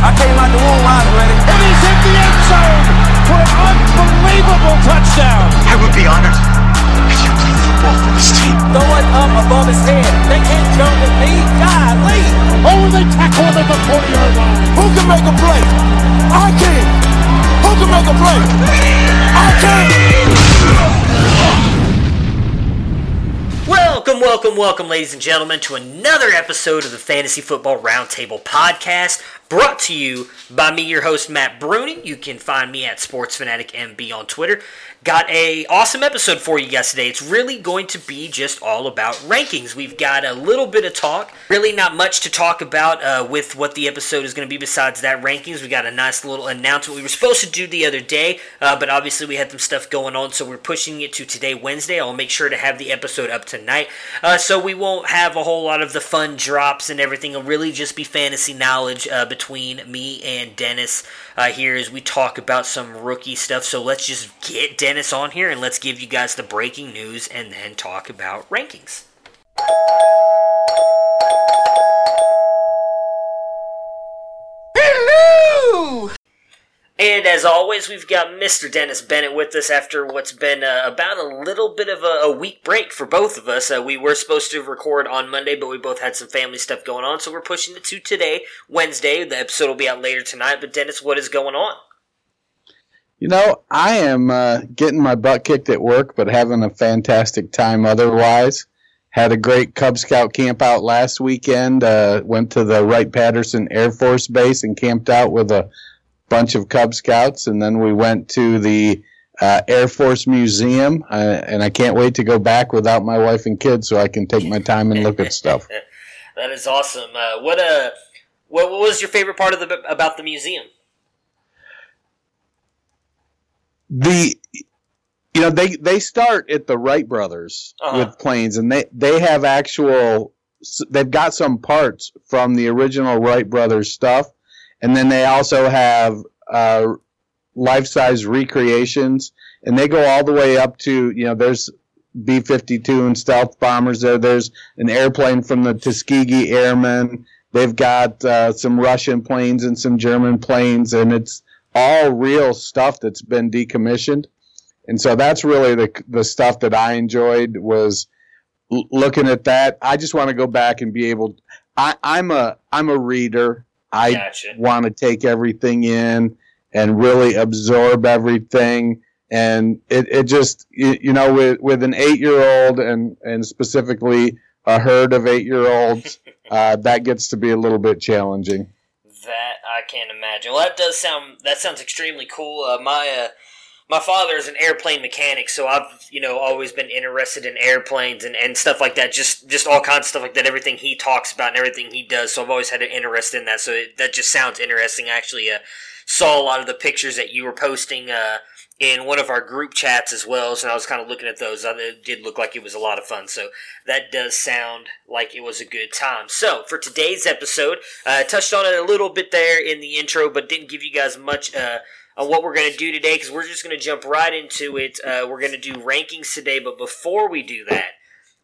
I came out the womb, I was ready. And he's hit the end zone for an unbelievable touchdown. I would be honored if you played football for this team. Throw it up above his head. They can't jump with me. Golly. Oh, they tackle him at the 40 yard line. Who can make a play? I can. Who can make a play? I can. Welcome, welcome, welcome, ladies and gentlemen, to another episode of the Fantasy Football Roundtable Podcast, brought to you by me, your host Matt Bruning. You can find me at Sports Fanatic MB on Twitter. Got a awesome episode for you guys today. It's really going to be just all about rankings. We've got a little bit of talk, really not much to talk about uh, with what the episode is going to be. Besides that, rankings. We got a nice little announcement we were supposed to do the other day, uh, but obviously we had some stuff going on, so we're pushing it to today, Wednesday. I'll make sure to have the episode up tonight, uh, so we won't have a whole lot of the fun drops and everything. It'll really just be fantasy knowledge uh, between me and Dennis uh, here as we talk about some rookie stuff. So let's just get Dennis on here and let's give you guys the breaking news and then talk about rankings. And as always, we've got Mr. Dennis Bennett with us after what's been uh, about a little bit of a, a week break for both of us. Uh, we were supposed to record on Monday, but we both had some family stuff going on, so we're pushing it to today, Wednesday. The episode will be out later tonight. But Dennis, what is going on? You know, I am uh, getting my butt kicked at work, but having a fantastic time otherwise. Had a great Cub Scout camp out last weekend. Uh, went to the Wright Patterson Air Force Base and camped out with a bunch of Cub Scouts. And then we went to the uh, Air Force Museum. Uh, and I can't wait to go back without my wife and kids so I can take my time and look at stuff. that is awesome. Uh, what uh, what, what was your favorite part of the about the museum? the you know they they start at the Wright brothers Uh-huh. with planes and they they have actual they've got some parts from the original Wright brothers stuff and then they also have uh, life-size recreations and they go all the way up to you know there's B-52 and stealth bombers there there's an airplane from the Tuskegee Airmen they've got uh, some Russian planes and some German planes and it's all real stuff that's been decommissioned. And so that's really the the stuff that I enjoyed was looking at that. I just want to go back and be able. I, I'm a I'm a reader. I Gotcha. want to take everything in and really absorb everything. And it, it just you, you know with with an eight year old and and specifically a herd of eight year olds, uh, that gets to be a little bit challenging. That I can't imagine. Well, that does sound that sounds extremely cool. Uh, my uh, my father is an airplane mechanic, so I've you know always been interested in airplanes and, and stuff like that. Just just all kinds of stuff like that. Everything he talks about and everything he does. So I've always had an interest in that. So it, that just sounds interesting. I actually uh, saw a lot of the pictures that you were posting. Uh, in one of our group chats as well, so I was kind of looking at those. It did look like it was a lot of fun, so that does sound like it was a good time. So for today's episode, uh, touched on it a little bit there in the intro, but didn't give you guys much uh, on what we're going to do today because we're just going to jump right into it. Uh, we're going to do rankings today, but before we do that,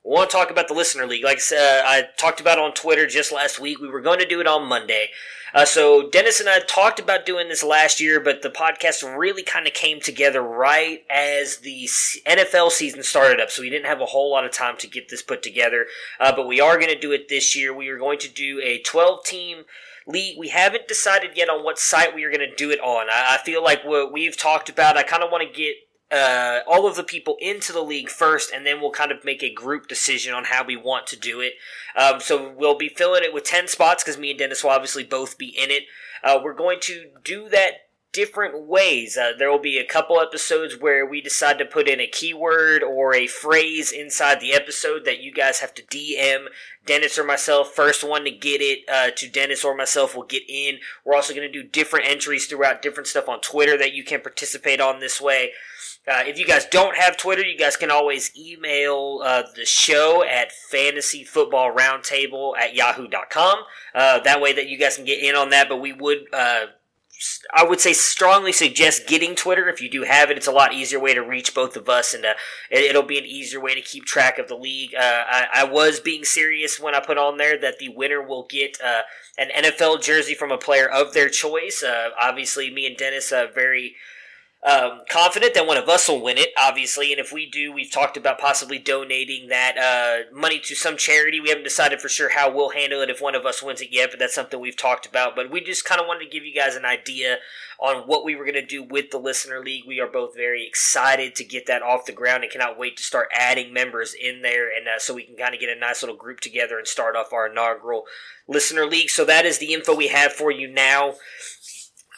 we want to talk about the listener league. Like I said, I talked about on Twitter just last week. We were going to do it on Monday. Uh, so Dennis and I talked about doing this last year, but the podcast really kind of came together right as the NFL season started up. So we didn't have a whole lot of time to get this put together. Uh, but we are going to do it this year. We are going to do a 12 team league. We haven't decided yet on what site we are going to do it on. I, I feel like what we've talked about, I kind of want to get uh, all of the people into the league first, and then we'll kind of make a group decision on how we want to do it. Um, so we'll be filling it with 10 spots because me and Dennis will obviously both be in it. Uh, we're going to do that different ways. Uh, there will be a couple episodes where we decide to put in a keyword or a phrase inside the episode that you guys have to DM Dennis or myself. First one to get it uh, to Dennis or myself will get in. We're also going to do different entries throughout different stuff on Twitter that you can participate on this way. Uh, if you guys don't have Twitter, you guys can always email uh, the show at fantasyfootballroundtable at yahoo.com. Uh, that way that you guys can get in on that, but we would uh, I would say strongly suggest getting Twitter if you do have it. It's a lot easier way to reach both of us, and uh, it, will be an easier way to keep track of the league. Uh, I, I, was being serious when I put on there that the winner will get uh, an NFL jersey from a player of their choice. Uh, obviously, me and Dennis are very um, confident that one of us will win it, obviously. And if we do, we've talked about possibly donating that uh, money to some charity. We haven't decided for sure how we'll handle it if one of us wins it yet, but that's something we've talked about. But we just kind of wanted to give you guys an idea on what we were going to do with the Listener League. We are both very excited to get that off the ground and cannot wait to start adding members in there. And uh, so we can kind of get a nice little group together and start off our inaugural Listener League. So that is the info we have for you now.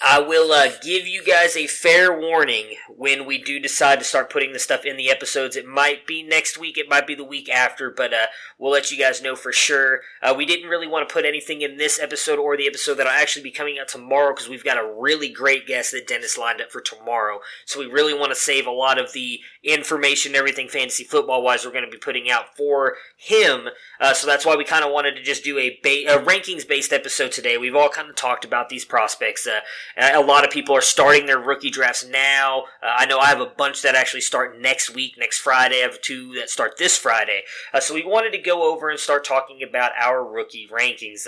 I will uh, give you guys a fair warning when we do decide to start putting the stuff in the episodes. It might be next week, it might be the week after, but uh, we'll let you guys know for sure. Uh, we didn't really want to put anything in this episode or the episode that'll actually be coming out tomorrow because we've got a really great guest that Dennis lined up for tomorrow. So we really want to save a lot of the information, everything fantasy football wise, we're going to be putting out for him. Uh, so that's why we kind of wanted to just do a, ba- a rankings based episode today. We've all kind of talked about these prospects. Uh, a lot of people are starting their rookie drafts now. Uh, I know I have a bunch that actually start next week, next Friday. I have two that start this Friday. Uh, so we wanted to go over and start talking about our rookie rankings.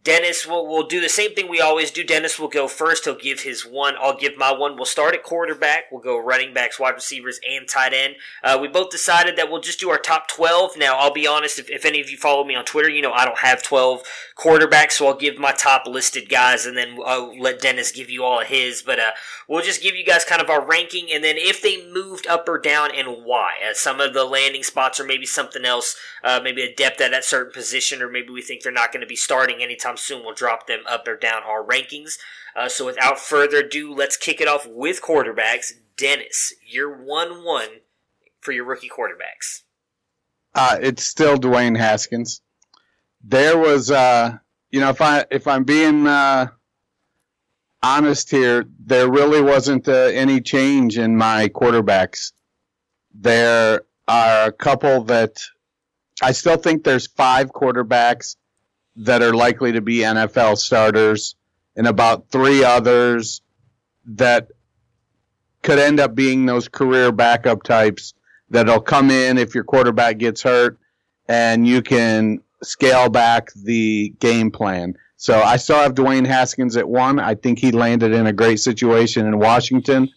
Uh, Dennis will will do the same thing we always do. Dennis will go first. He'll give his one. I'll give my one. We'll start at quarterback. We'll go running backs, wide receivers, and tight end. Uh, we both decided that we'll just do our top 12. Now, I'll be honest, if, if any of you follow me on Twitter, you know I don't have 12 quarterbacks, so I'll give my top listed guys, and then I'll let Dennis give you all his. But uh, we'll just give you guys kind of our ranking, and then if they moved up or down and why. Uh, some of the landing spots, or maybe something else, uh, maybe a depth at that certain position, or maybe we think they're not going to be starting anytime anytime soon. We'll drop them up or down our rankings. Uh, so without further ado, let's kick it off with quarterbacks. Dennis, you're 1 1 for your rookie quarterbacks. Uh, it's still Dwayne Haskins. There was, uh, you know, if I if I'm being uh, honest here, there really wasn't uh, any change in my quarterbacks. There are a couple that I still think there's five quarterbacks that are likely to be NFL starters, and about three others that could end up being those career backup types that'll come in if your quarterback gets hurt and you can scale back the game plan. So I still have Dwayne Haskins at one. I think he landed in a great situation in Washington.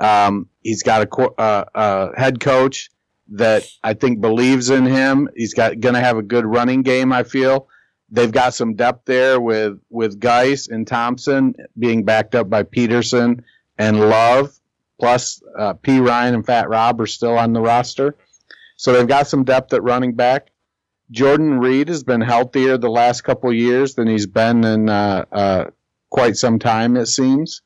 Um, he's got a, uh, a, head coach that I think believes in him. He's got going to have a good running game. I feel, They've got some depth there with with Guice and Thompson being backed up by Peterson and Love, plus uh, Ryan and Fat Rob are still on the roster. So they've got some depth at running back. Jordan Reed has been healthier the last couple years than he's been in uh, uh, quite some time, it seems.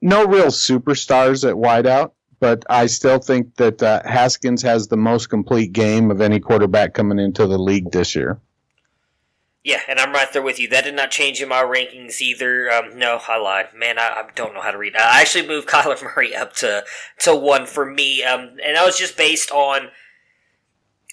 No real superstars at wideout, but I still think that uh, Haskins has the most complete game of any quarterback coming into the league this year. Yeah, and I'm right there with you. That did not change in my rankings either. Um, no, I lied. Man, I, I, don't know how to read. I actually moved Kyler Murray up to to one for me, um, and that was just based on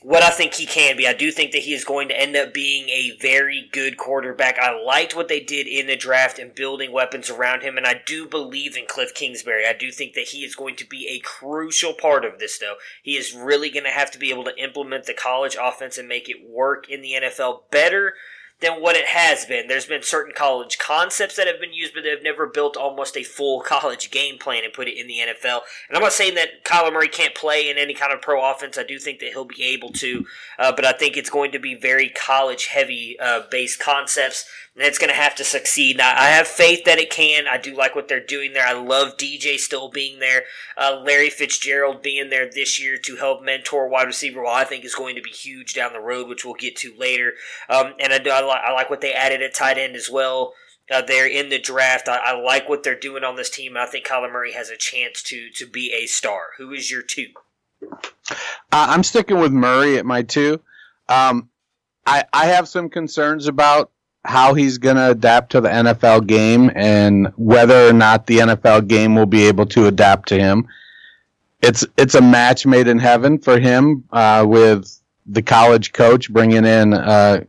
what I think he can be. I do think that he is going to end up being a very good quarterback. I liked what they did in the draft and building weapons around him, and I do believe in Cliff Kingsbury. I do think that he is going to be a crucial part of this, though. He is really going to have to be able to implement the college offense and make it work in the NFL better than what it has been. There's been certain college concepts that have been used, but they've never built almost a full college game plan and put it in the NFL. And I'm not saying that Kyler Murray can't play in any kind of pro offense. I do think that he'll be able to, uh, but I think it's going to be very college heavy uh, based concepts and it's going to have to succeed. Now, I have faith that it can. I do like what they're doing there. I love DJ still being there, uh, Larry Fitzgerald being there this year to help mentor wide receiver. Well, I think is going to be huge down the road, which we'll get to later. Um, and I, I, li- I like what they added at tight end as well. Uh, they're in the draft. I, I, like what they're doing on this team. I think Kyler Murray has a chance to to be a star. Who is your two? Uh, I'm sticking with Murray at my two. Um, I, I have some concerns about how he's going to adapt to the NFL game and whether or not the NFL game will be able to adapt to him. It's it's a match made in heaven for him uh, with the college coach bringing in a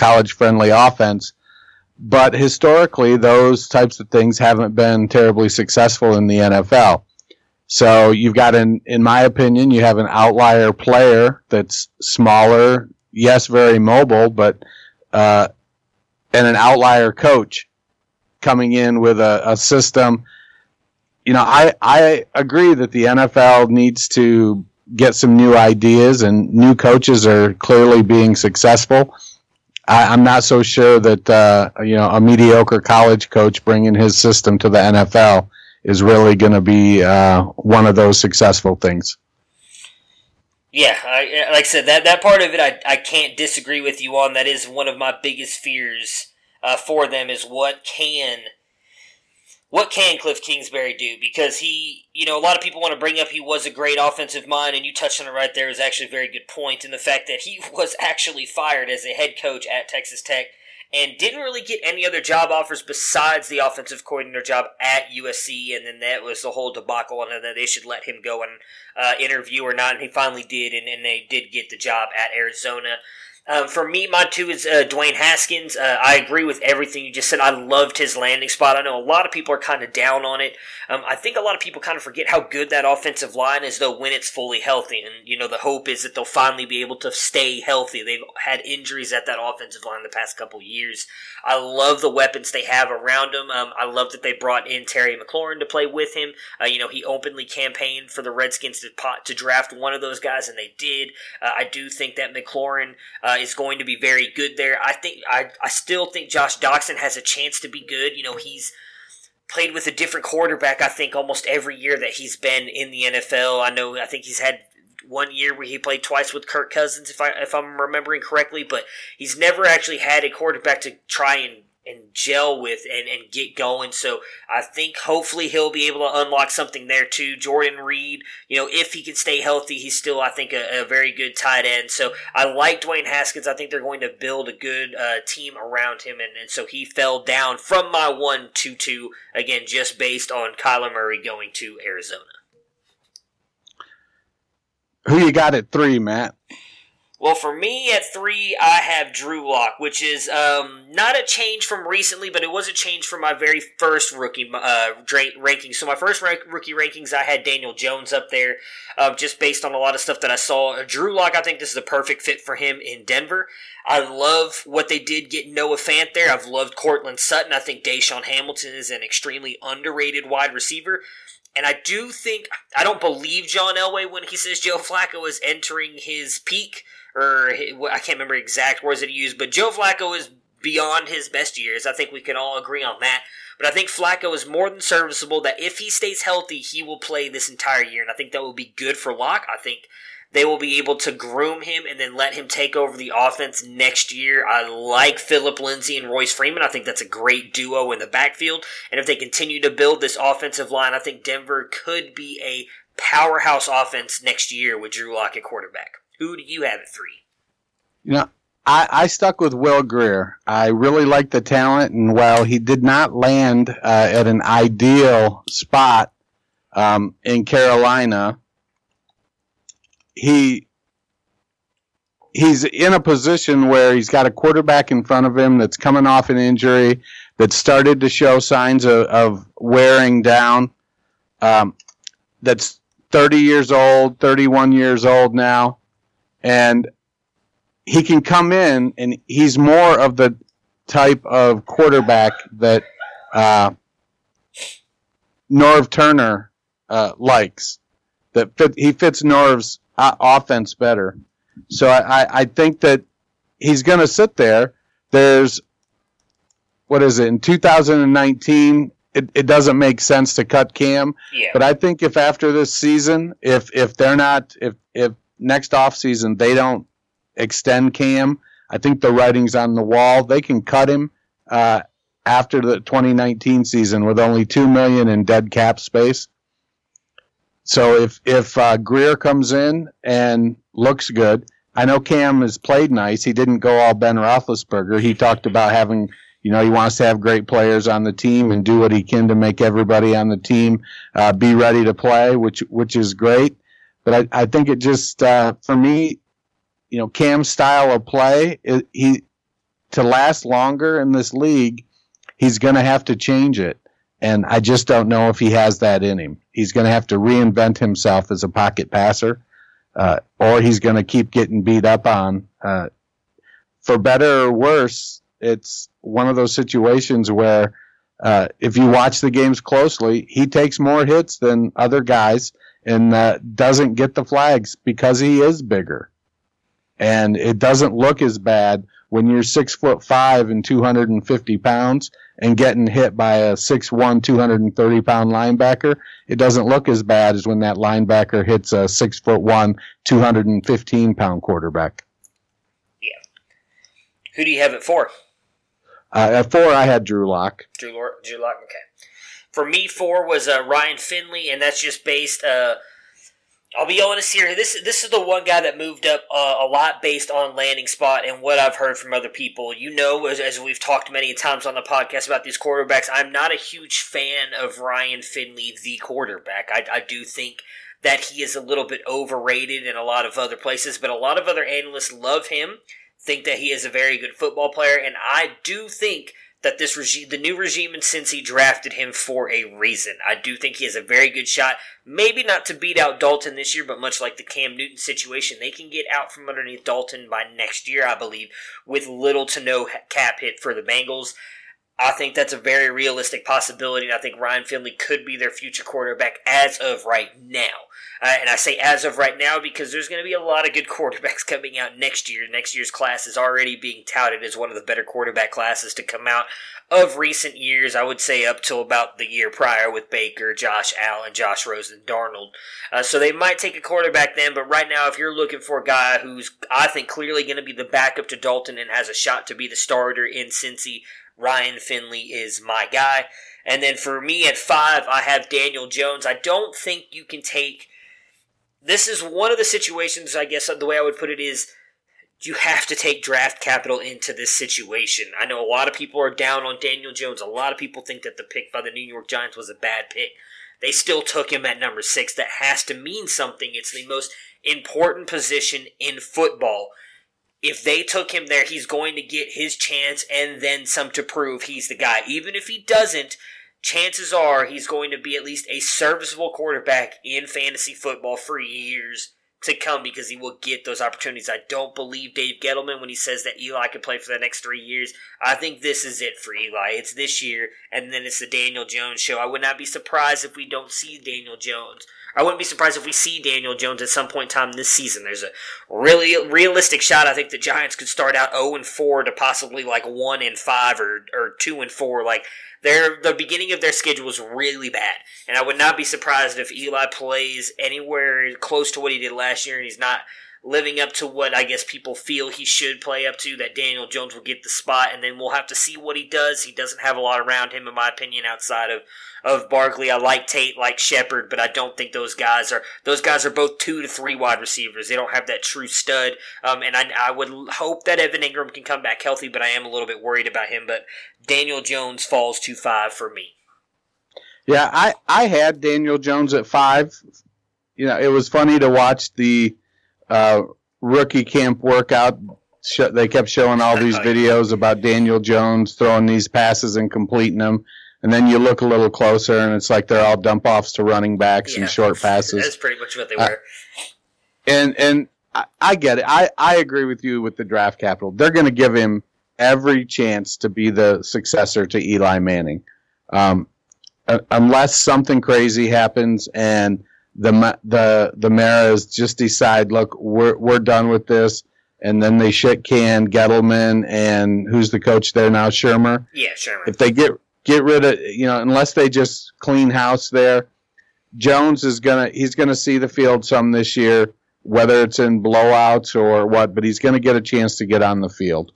college friendly offense. But historically, those types of things haven't been terribly successful in the NFL. So you've got an, in my opinion, you have an outlier player that's smaller, yes, very mobile, but uh, and an outlier coach coming in with a, a system. You know, I, I agree that the NFL needs to get some new ideas and new coaches are clearly being successful. I, am not so sure that, uh, you know, a mediocre college coach bringing his system to the NFL is really going to be uh, one of those successful things. Yeah, I, like I said, that that part of it, I, I can't disagree with you on. That is one of my biggest fears uh, for them is what can what can Cliff Kingsbury do? Because he, you know, a lot of people want to bring up he was a great offensive mind, and you touched on it right there is actually a very good point in the fact that he was actually fired as a head coach at Texas Tech and didn't really get any other job offers besides the offensive coordinator job at USC, and then that was the whole debacle, and then they should let him go and uh, interview or not, and he finally did, and, and they did get the job at Arizona. Um, for me, my two is uh, Dwayne Haskins. Uh, I agree with everything you just said. I loved his landing spot. I know a lot of people are kind of down on it. Um, I think a lot of people kind of forget how good that offensive line is, though, when it's fully healthy. And, you know, the hope is that they'll finally be able to stay healthy. They've had injuries at that offensive line the past couple years. I love the weapons they have around them. Um, I love that they brought in Terry McLaurin to play with him. Uh, you know, he openly campaigned for the Redskins to, pot, to draft one of those guys, and they did. Uh, I do think that McLaurin uh, is going to be very good there. I think I, I still think Josh Doctson has a chance to be good. You know, he's played with a different quarterback, I think, almost every year that he's been in the NFL. I know, I think he's had one year where he played twice with Kirk Cousins, if I if I'm remembering correctly, but he's never actually had a quarterback to try and and gel with and, and get going. So I think hopefully he'll be able to unlock something there too. Jordan Reed, you know, if he can stay healthy, he's still, I think, a, a very good tight end. So I like Dwayne Haskins. I think they're going to build a good uh, team around him. And, and so he fell down from my 1 2 2, again, just based on Kyler Murray going to Arizona. Who you got at three, Matt? Well, for me at three, I have Drew Lock, which is um, not a change from recently, but it was a change from my very first rookie uh, ranking. So my first rank, rookie rankings, I had Daniel Jones up there, uh, just based on a lot of stuff that I saw. Uh, Drew Lock, I think this is a perfect fit for him in Denver. I love what they did get Noah Fant there. I've loved Courtland Sutton. I think DaeSean Hamilton is an extremely underrated wide receiver. And I do think, I don't believe John Elway when he says Joe Flacco is entering his peak or I can't remember exact words that he used, but Joe Flacco is beyond his best years. I think we can all agree on that. But I think Flacco is more than serviceable. That if he stays healthy, he will play this entire year, and I think that will be good for Lock. I think they will be able to groom him and then let him take over the offense next year. I like Philip Lindsay and Royce Freeman. I think that's a great duo in the backfield. And if they continue to build this offensive line, I think Denver could be a powerhouse offense next year with Drew Lock at quarterback. Who do you have at three? You know, I, I stuck with Will Grier. I really like the talent, and while he did not land uh, at an ideal spot um, in Carolina, he he's in a position where he's got a quarterback in front of him that's coming off an injury that started to show signs of, of wearing down. Um, that's 30 years old, 31 years old now, and he can come in and he's more of the type of quarterback that uh, Norv Turner uh, likes. That fit, he fits Norv's offense better. So I, I think that he's going to sit there. There's what is it in 2019? It, it doesn't make sense to cut Cam. Yeah. But I think if after this season, if if they're not, if if next off season they don't extend Cam, I think the writing's on the wall. They can cut him uh, after the 2019 season with only two million in dead cap space. So if if uh, Grier comes in and looks good, I know Cam has played nice. He didn't go all Ben Roethlisberger. He talked about having, you know, he wants to have great players on the team and do what he can to make everybody on the team uh, be ready to play, which which is great. But I, I think it just uh, for me, you know, Cam's style of play, it, he to last longer in this league, he's going to have to change it. And I just don't know if he has that in him. He's going to have to reinvent himself as a pocket passer, uh, or he's going to keep getting beat up on. Uh, for better or worse, it's one of those situations where uh, if you watch the games closely, he takes more hits than other guys and uh, doesn't get the flags because he is bigger. And it doesn't look as bad when you're six foot five and 250 pounds and getting hit by a 6'1", 230 pound linebacker, it doesn't look as bad as when that linebacker hits a six foot one, 215 pound quarterback. Yeah. Who do you have it for? Uh, at four, I had Drew Lock. Drew, Lor- Drew Lock. Okay. For me, four was uh, Ryan Finley, and that's just based. Uh, I'll be honest here. This this is the one guy that moved up uh, a lot based on landing spot and what I've heard from other people. You know, as, as we've talked many times on the podcast about these quarterbacks, I'm not a huge fan of Ryan Finley, the quarterback. I, I do think that he is a little bit overrated in a lot of other places, but a lot of other analysts love him, think that he is a very good football player, and I do think that this regime, the new regime in Cincy drafted him for a reason. I do think he has a very good shot. Maybe not to beat out Dalton this year, but much like the Cam Newton situation, they can get out from underneath Dalton by next year, I believe, with little to no cap hit for the Bengals. I think that's a very realistic possibility, and I think Ryan Finley could be their future quarterback as of right now. Uh, and I say as of right now because there's going to be a lot of good quarterbacks coming out next year. Next year's class is already being touted as one of the better quarterback classes to come out of recent years. I would say up till about the year prior with Baker, Josh Allen, Josh Rosen, Darnold. Uh, so they might take a quarterback then, but right now, if you're looking for a guy who's, I think, clearly going to be the backup to Dalton and has a shot to be the starter in Cincy, Ryan Finley is my guy. And then for me at five, I have Daniel Jones. I don't think you can take. This is one of the situations, I guess, the way I would put it is you have to take draft capital into this situation. I know a lot of people are down on Daniel Jones. A lot of people think that the pick by the New York Giants was a bad pick. They still took him at number six. That has to mean something. It's the most important position in football if they took him there, he's going to get his chance and then some to prove he's the guy. Even if he doesn't, chances are he's going to be at least a serviceable quarterback in fantasy football for years to come because he will get those opportunities. I don't believe Dave Gettleman when he says that Eli can play for the next three years. I think this is it for Eli. It's this year, and then it's the Daniel Jones show. I would not be surprised if we don't see Daniel Jones. I wouldn't be surprised if we see Daniel Jones at some point in time this season. There's a really realistic shot. I think the Giants could start out 0 and 4 to possibly like 1 and 5 or, or 2 and 4. Like, their the beginning of their schedule was really bad, and I would not be surprised if Eli plays anywhere close to what he did last year, and he's not living up to what I guess people feel he should play up to. That Daniel Jones will get the spot, and then we'll have to see what he does. He doesn't have a lot around him, in my opinion, outside of of Barkley. I like Tate, like Shepard, but I don't think those guys are those guys are both two to three wide receivers. They don't have that true stud. Um, and I, I would hope that Evan Engram can come back healthy, but I am a little bit worried about him. But Daniel Jones falls to five for me. Yeah, I I had Daniel Jones at five. You know, it was funny to watch the uh, rookie camp workout, they kept showing all these videos about Daniel Jones throwing these passes and completing them. And then you look a little closer, and it's like they're all dump offs to running backs Yeah. and short passes. That's pretty much what they Uh, were. and and I, I get it. I, I agree with you with the draft capital. They're going to give him every chance to be the successor to Eli Manning, um, uh, unless something crazy happens and the the the Maras just decide, look, we're we're done with this, and then they shit can Gettleman and who's the coach there now, Shurmur? Yeah, Sherman. if they get get rid of you know unless they just clean house there jones is gonna he's gonna see the field some this year whether it's in blowouts or what but he's gonna get a chance to get on the field.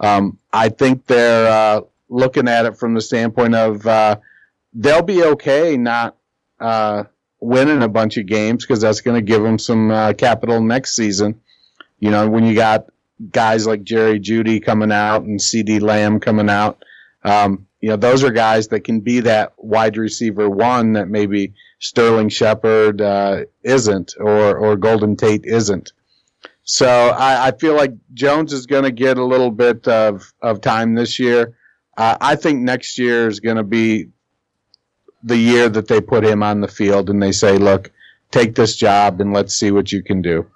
Um, i think they're uh, looking at it from the standpoint of uh, they'll be okay not uh, winning a bunch of games because that's going to give them some uh, capital next season you know when you got guys like Jerry Jeudy coming out and CeeDee Lamb coming out um, you know, those are guys that can be that wide receiver one that maybe Sterling Shepard uh, isn't or or Golden Tate isn't. So I, I feel like Jones is going to get a little bit of of time this year. Uh, I think next year is going to be the year that they put him on the field and they say, "Look, take this job and let's see what you can do."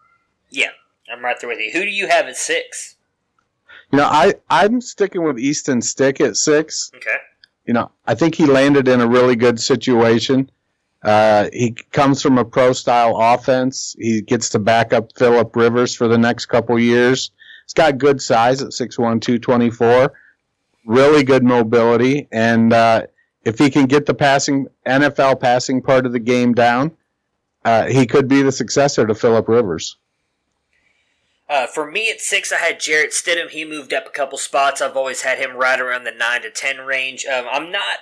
Yeah, I'm right there with you. Who do you have at six? You know, I I'm sticking with Easton Stick at six. Okay. you know, I think he landed in a really good situation. Uh, he comes from a pro style offense. He gets to back up Philip Rivers for the next couple years. He's got good size at 6'1", 224, really good mobility, and uh, if he can get the passing NFL passing part of the game down, uh, he could be the successor to Philip Rivers. Uh, for me at six, I had Jarrett Stidham. He moved up a couple spots. I've always had him right around the nine to ten range. Um, I'm not.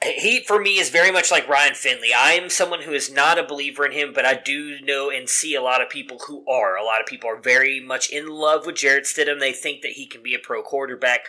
He for me is very much like Ryan Finley. I am someone who is not a believer in him, but I do know and see a lot of people who are. A lot of people are very much in love with Jarrett Stidham. They think that he can be a pro quarterback.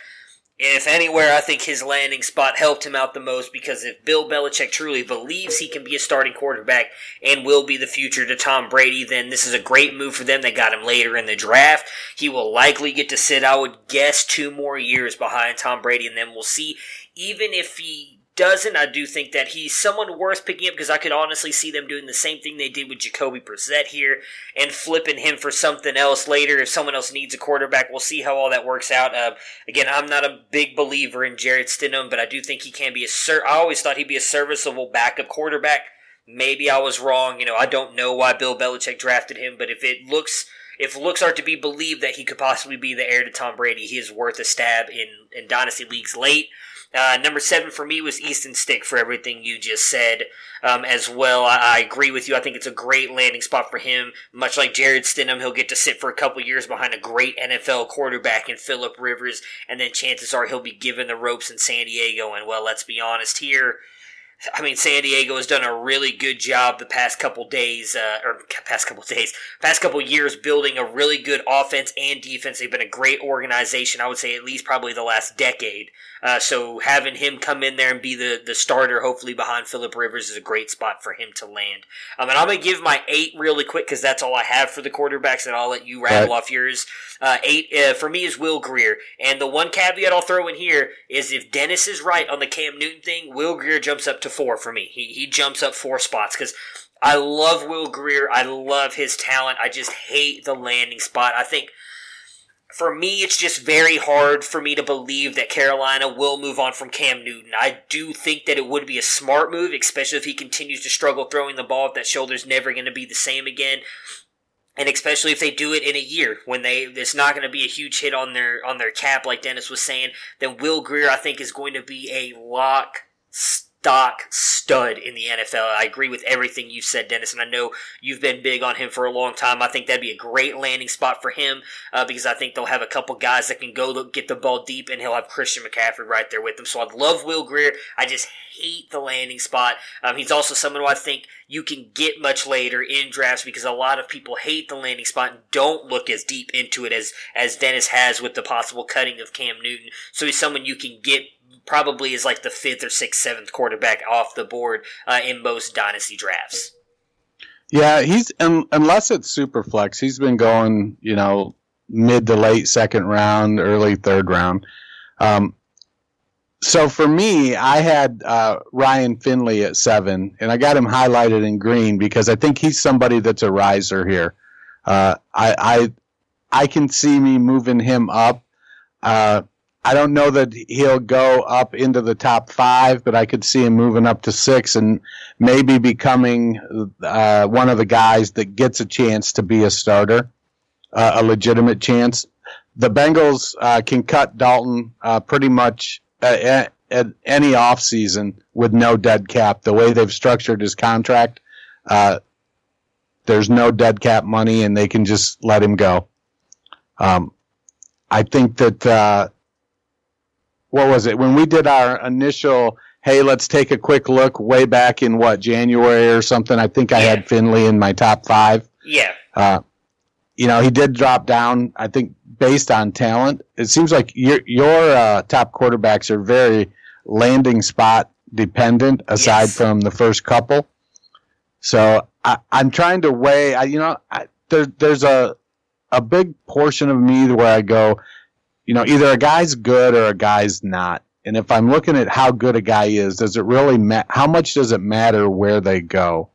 If anywhere, I think his landing spot helped him out the most because if Bill Belichick truly believes he can be a starting quarterback and will be the future to Tom Brady, then this is a great move for them. They got him later in the draft. He will likely get to sit, I would guess, two more years behind Tom Brady, and then we'll see. Even if he doesn't, I do think that he's someone worth picking up because I could honestly see them doing the same thing they did with Jacoby Brissett here and flipping him for something else later. If someone else needs a quarterback, we'll see how all that works out. Uh, again, I'm not a big believer in Jarrett Stidham, but I do think he can be a. Ser- I always thought he'd be a serviceable backup quarterback. Maybe I was wrong. You know, I don't know why Bill Belichick drafted him, but if it looks if looks are to be believed that he could possibly be the heir to Tom Brady, he is worth a stab in, in dynasty leagues late. Uh, number seven for me was Easton Stick for everything you just said um, as well. I, I agree with you. I think it's a great landing spot for him. Much like Jarrett Stidham, he'll get to sit for a couple years behind a great NFL quarterback in Philip Rivers, and then chances are he'll be given the ropes in San Diego. And well, let's be honest here. I mean, San Diego has done a really good job the past couple days, uh, or past couple days, past couple years building a really good offense and defense. They've been a great organization, I would say at least probably the last decade. Uh, so having him come in there and be the, the starter, hopefully behind Philip Rivers, is a great spot for him to land. Um, and I'm going to give my eight really quick because that's all I have for the quarterbacks, and I'll let you rattle Right. off yours. Uh, eight uh, for me is Will Grier, and the one caveat I'll throw in here is if Dennis is right on the Cam Newton thing, Will Grier jumps up to four for me. He he jumps up four spots because I love Will Grier. I love his talent. I just hate the landing spot. I think for me, it's just very hard for me to believe that Carolina will move on from Cam Newton. I do think that it would be a smart move, especially if he continues to struggle throwing the ball, if that shoulder's never going to be the same again. And especially if they do it in a year when they it's not going to be a huge hit on their on their cap, like Dennis was saying, then Will Greer I think is going to be a lock stock stud in the NFL. I agree with everything you said, Dennis, and I know you've been big on him for a long time. I think that'd be a great landing spot for him uh, because I think they'll have a couple guys that can go get the ball deep, and he'll have Christian McCaffrey right there with him. So I love Will Grier. I just hate the landing spot. Um, he's also someone who I think you can get much later in drafts because a lot of people hate the landing spot and don't look as deep into it as as Dennis has with the possible cutting of Cam Newton. So he's someone you can get probably is like the fifth or sixth, seventh quarterback off the board uh, in most dynasty drafts. Yeah, he's un, unless it's super flex, he's been going, you know, mid to late second round, early third round. Um, so for me, I had uh, Ryan Finley at seven, and I got him highlighted in green because I think he's somebody that's a riser here. Uh, I, I I can see me moving him up. Uh, I don't know that he'll go up into the top five, but I could see him moving up to six and maybe becoming uh, one of the guys that gets a chance to be a starter, uh, a legitimate chance. The Bengals uh, can cut Dalton uh, pretty much at, at any offseason with no dead cap. The way they've structured his contract, uh, there's no dead cap money, and they can just let him go. Um, I think that uh, what was it when we did our initial hey let's take a quick look way back in what january or something i think i Yeah. had finley in my top five Yeah. uh, you know he did drop down i think based on talent it seems like your your uh, top quarterbacks are very landing spot dependent aside Yes. from the first couple so I, i'm trying to weigh I, you know I, there, there's a a big portion of me where i go you know, either a guy's good or a guy's not. And if I'm looking at how good a guy is, does it really ma- how much does it matter where they go?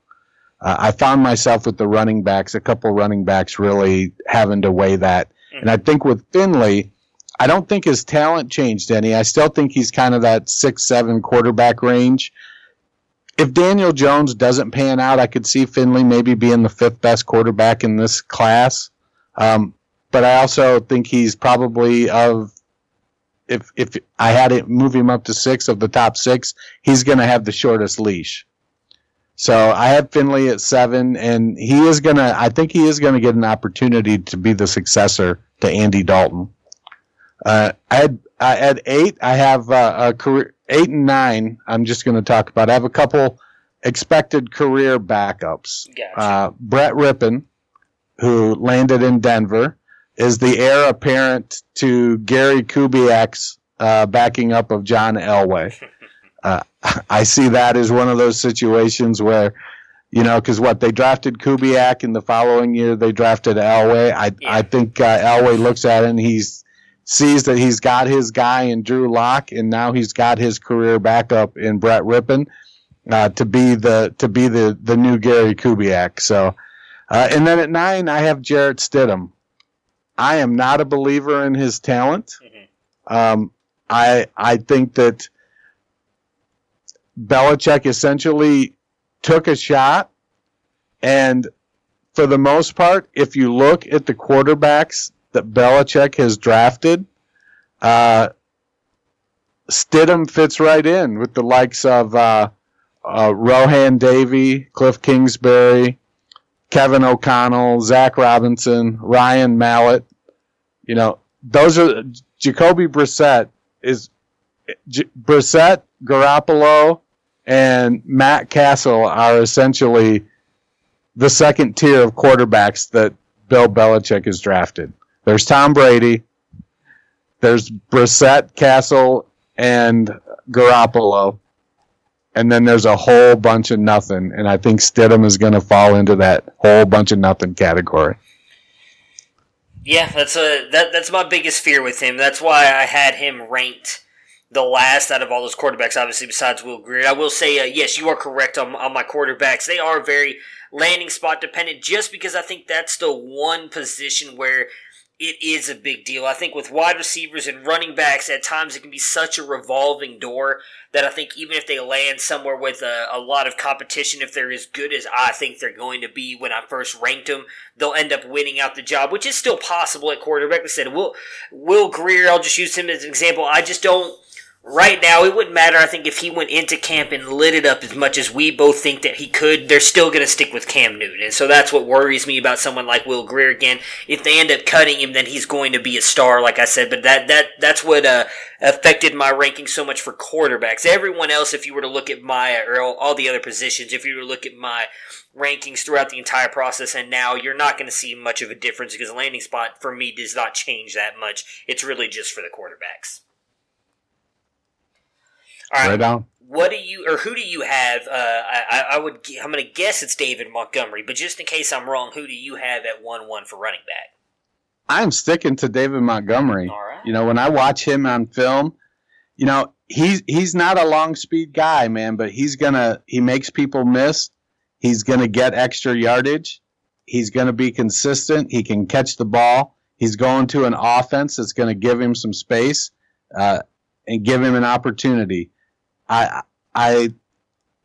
Uh, I found myself with the running backs, a couple running backs really having to weigh that. And I think with Finley, I don't think his talent changed any. I still think he's kind of that six, seven quarterback range. If Daniel Jones doesn't pan out, I could see Finley maybe being the fifth best quarterback in this class. Um, but I also think he's probably of if if I had it move him up to six of the top six, he's going to have the shortest leash. So I have Finley at seven, and he is going to. I think he is going to get an opportunity to be the successor to Andy Dalton. Uh, I had I had eight. I have uh, a career eight and nine. I'm just going to talk about. I have a couple expected career backups. Gotcha. Uh, Brett Rypien, who landed in Denver, is the heir apparent to Gary Kubiak's uh, backing up of John Elway. Uh, I see that as one of those situations where, you know, because what they drafted Kubiak, and the following year they drafted Elway. I I think uh, Elway looks at it and he sees that he's got his guy in Drew Lock, and now he's got his career backup in Brett Rypien uh, to be the to be the the new Gary Kubiak. So, uh, and then at nine I have Jarrett Stidham. I am not a believer in his talent. Um, I I think that Belichick essentially took a shot, and for the most part, if you look at the quarterbacks that Belichick has drafted, uh, Stidham fits right in with the likes of uh, uh, Rohan Davey, Cliff Kingsbury, Kevin O'Connell, Zach Robinson, Ryan Mallett. You know, those are Jacoby Brissett is J- Brissett, Garoppolo, and Matt Cassel are essentially the second tier of quarterbacks that Bill Belichick has drafted. There's Tom Brady. There's Brissett, Cassel, and Garoppolo. And then there's a whole bunch of nothing. And I think Stidham is going to fall into that whole bunch of nothing category. Yeah, that's a that that's my biggest fear with him. That's why I had him ranked the last out of all those quarterbacks, obviously besides Will Grier. I will say, uh, yes, you are correct on, on my quarterbacks. They are very landing spot dependent, just because I think that's the one position where it is a big deal. I think with wide receivers and running backs, at times it can be such a revolving door that I think even if they land somewhere with a, a lot of competition, if they're as good as I think they're going to be when I first ranked them, they'll end up winning out the job, which is still possible at quarterback. I said, Will, Will Grier, I'll just use him as an example. I just don't. Right now, it wouldn't matter. I think if he went into camp and lit it up as much as we both think that he could, they're still going to stick with Cam Newton. And so that's what worries me about someone like Will Grier again. If they end up cutting him, then he's going to be a star, like I said. But that that that's what uh, affected my ranking so much for quarterbacks. Everyone else, if you were to look at my or all, the other positions, if you were to look at my rankings throughout the entire process, and now you're not going to see much of a difference because landing spot for me does not change that much. It's really just for the quarterbacks. All right. Right what do you or who do you have? Uh, I, I would I'm going to guess it's David Montgomery, but just in case I'm wrong, who do you have at one one for running back? I'm sticking to David Montgomery. All right. You know, when I watch him on film, you know, he's he's not a long speed guy, man, but he's gonna he makes people miss. He's gonna get extra yardage. He's gonna be consistent. He can catch the ball. He's going to an offense that's gonna give him some space uh, and give him an opportunity. I I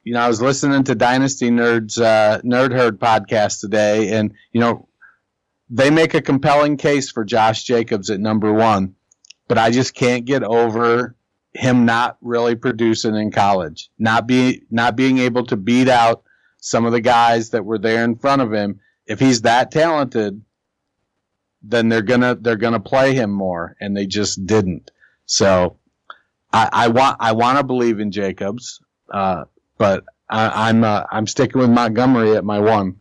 you know I was listening to Dynasty Nerds uh, Nerd Herd podcast today, and you know they make a compelling case for Josh Jacobs at number one, but I just can't get over him not really producing in college, not be not being able to beat out some of the guys that were there in front of him. If he's that talented, then they're gonna they're gonna play him more, and they just didn't. So I, I want I want to believe in Jacobs, uh, but I, I'm uh, I'm sticking with Montgomery at my one.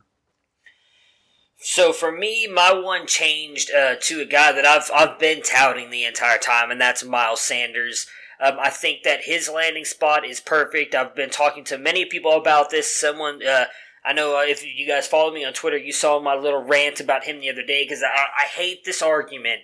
So for me, my one changed uh, to a guy that I've I've been touting the entire time, and that's Miles Sanders. Um, I think that his landing spot is perfect. I've been talking to many people about this. Someone, uh, I know uh, if you guys follow me on Twitter, you saw my little rant about him the other day because I, I hate this argument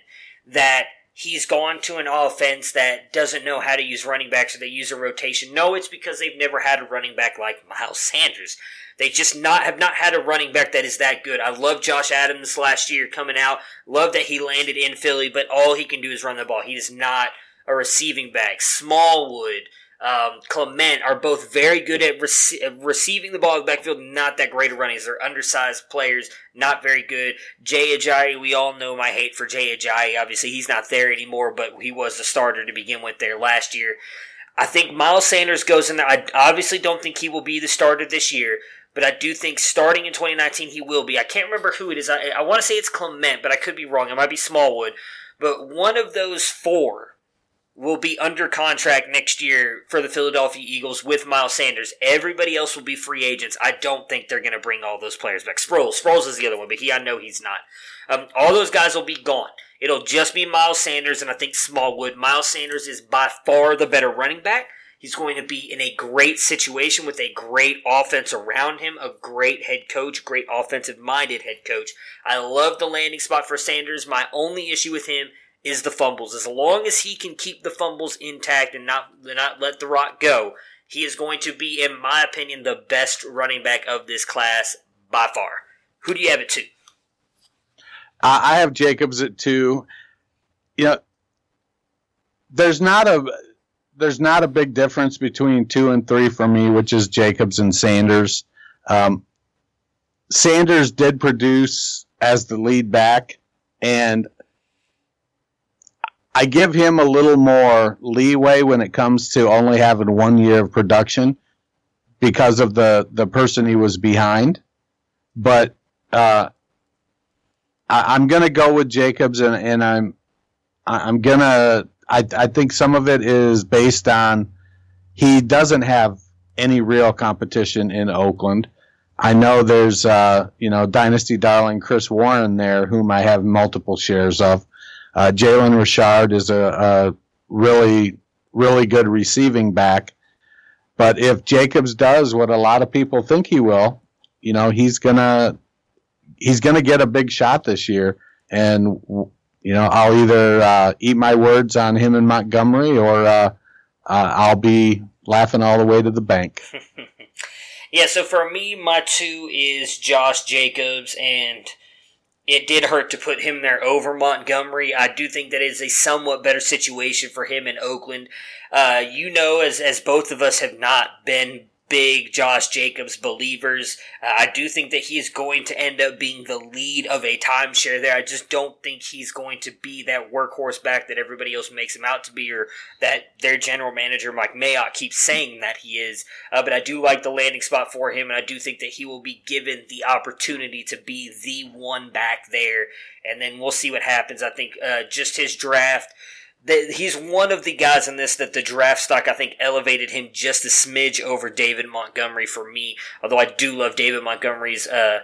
that he's gone to an offense that doesn't know how to use running backs or they use a rotation. No, it's because they've never had a running back like Miles Sanders. They just not have not had a running back that is that good. I love Josh Adams last year coming out. Love that he landed in Philly, but all he can do is run the ball. He is not a receiving back. Smallwood, um, Clement are both very good at rece- receiving the ball in the backfield, not that great at running. They're undersized players, not very good. Jay Ajayi, we all know my hate for Jay Ajayi. Obviously, he's not there anymore, but he was the starter to begin with there last year. I think Miles Sanders goes in there. I obviously don't think he will be the starter this year, but I do think starting in 2019 he will be. I can't remember who it is. I, I want to say it's Clement, but I could be wrong. It might be Smallwood. But one of those four will be under contract next year for the Philadelphia Eagles with Miles Sanders. Everybody else will be free agents. I don't think they're going to bring all those players back. Sproles, Sproles is the other one, but he I know he's not. Um, all those guys will be gone. It'll just be Miles Sanders and I think Smallwood. Miles Sanders is by far the better running back. He's going to be in a great situation with a great offense around him, a great head coach, great offensive minded head coach. I love the landing spot for Sanders. My only issue with him is the fumbles. As long as he can keep the fumbles intact and not not let the rock go, he is going to be, in my opinion, the best running back of this class by far. Who do you have to? Uh, I have Jacobs at two. You know, there's not a there's not a big difference between two and three for me, which is Jacobs and Sanders. Um, Sanders did produce as the lead back, and I give him a little more leeway when it comes to only having one year of production because of the the person he was behind. But uh, I, am gonna go with Jacobs, and, and I'm I'm gonna I I think some of it is based on he doesn't have any real competition in Oakland. I know there's uh, you know dynasty darling Chris Warren there, whom I have multiple shares of. Uh, Jalen Richard is a, a really really good receiving back, but if Jacobs does what a lot of people think he will, you know he's gonna he's gonna get a big shot this year, and you know I'll either uh, eat my words on him in Montgomery or uh, uh I'll be laughing all the way to the bank. Yeah, so for me, my two is Josh Jacobs, and it did hurt to put him there over Montgomery. I do think that is a somewhat better situation for him in Oakland. Uh, you know, as as both of us have not been big Josh Jacobs believers. Uh, I do think that he is going to end up being the lead of a timeshare there. I just don't think he's going to be that workhorse back that everybody else makes him out to be, or that their general manager Mike Mayock keeps saying that he is. Uh, but I do like the landing spot for him, and I do think that he will be given the opportunity to be the one back there. And then we'll see what happens. I think uh, just his draft he's one of the guys in this that the draft stock I think elevated him just a smidge over David Montgomery for me. Although I do love David Montgomery's uh,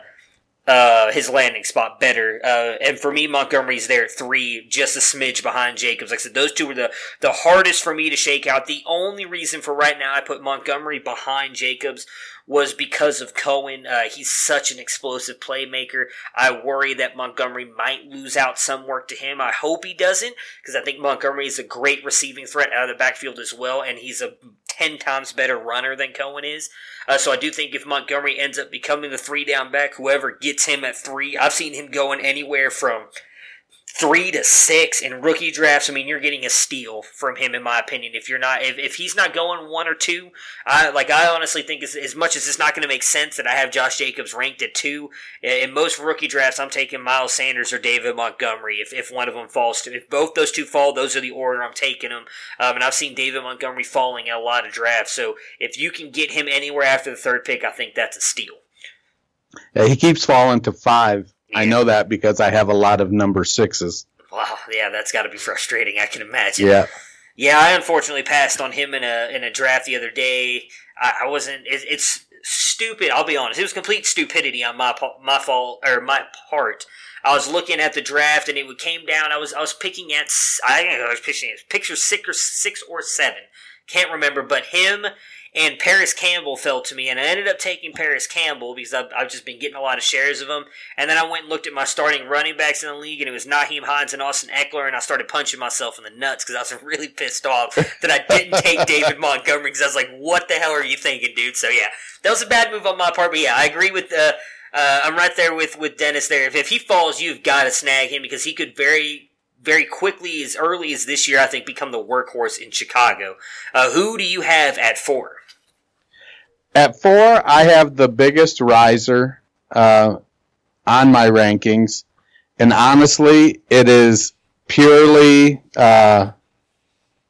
uh, his landing spot better. Uh, and for me, Montgomery's there at three, just a smidge behind Jacobs. Like I said, those two were the, the hardest for me to shake out. The only reason for right now I put Montgomery behind Jacobs was because of Cohen. Uh, he's such an explosive playmaker. I worry that Montgomery might lose out some work to him. I hope he doesn't, because I think Montgomery is a great receiving threat out of the backfield as well, and he's a 10 times better runner than Cohen is. Uh, so I do think if Montgomery ends up becoming the three down back, whoever gets him at three, I've seen him going anywhere from three to six in rookie drafts. I mean, you're getting a steal from him, in my opinion. If you're not, if, if he's not going one or two, I like. I honestly think as, as much as it's not going to make sense that I have Josh Jacobs ranked at two in most rookie drafts, I'm taking Miles Sanders or David Montgomery. If, if one of them falls to, if both those two fall, those are the order I'm taking them. Um, and I've seen David Montgomery falling in a lot of drafts. So if you can get him anywhere after the third pick, I think that's a steal. Yeah, he keeps falling to five. I know that because I have a lot of number sixes. Wow, yeah, that's got to be frustrating. I can imagine. Yeah. Yeah, I unfortunately passed on him in a in a draft the other day. I, I wasn't. It, it's stupid. I'll be honest. It was complete stupidity on my my fault or my part. I was looking at the draft and it came down. I was I was picking at I think I was picking at picture six or six or seven. Can't remember, but him and Parris Campbell fell to me, and I ended up taking Parris Campbell because I've, I've just been getting a lot of shares of him. And then I went and looked at my starting running backs in the league, and it was Nyheim Hines and Austin Ekeler, and I started punching myself in the nuts because I was really pissed off that I didn't take David Montgomery because I was like, "What the hell are you thinking, dude?" So yeah, that was a bad move on my part, but yeah, I agree with. Uh, uh, I'm right there with with Dennis there. If, if he falls, you've got to snag him because he could very very quickly, as early as this year, I think, become the workhorse in Chicago. Uh, who do you have at four? At four, I have the biggest riser uh, on my rankings, and honestly, it is purely. Uh,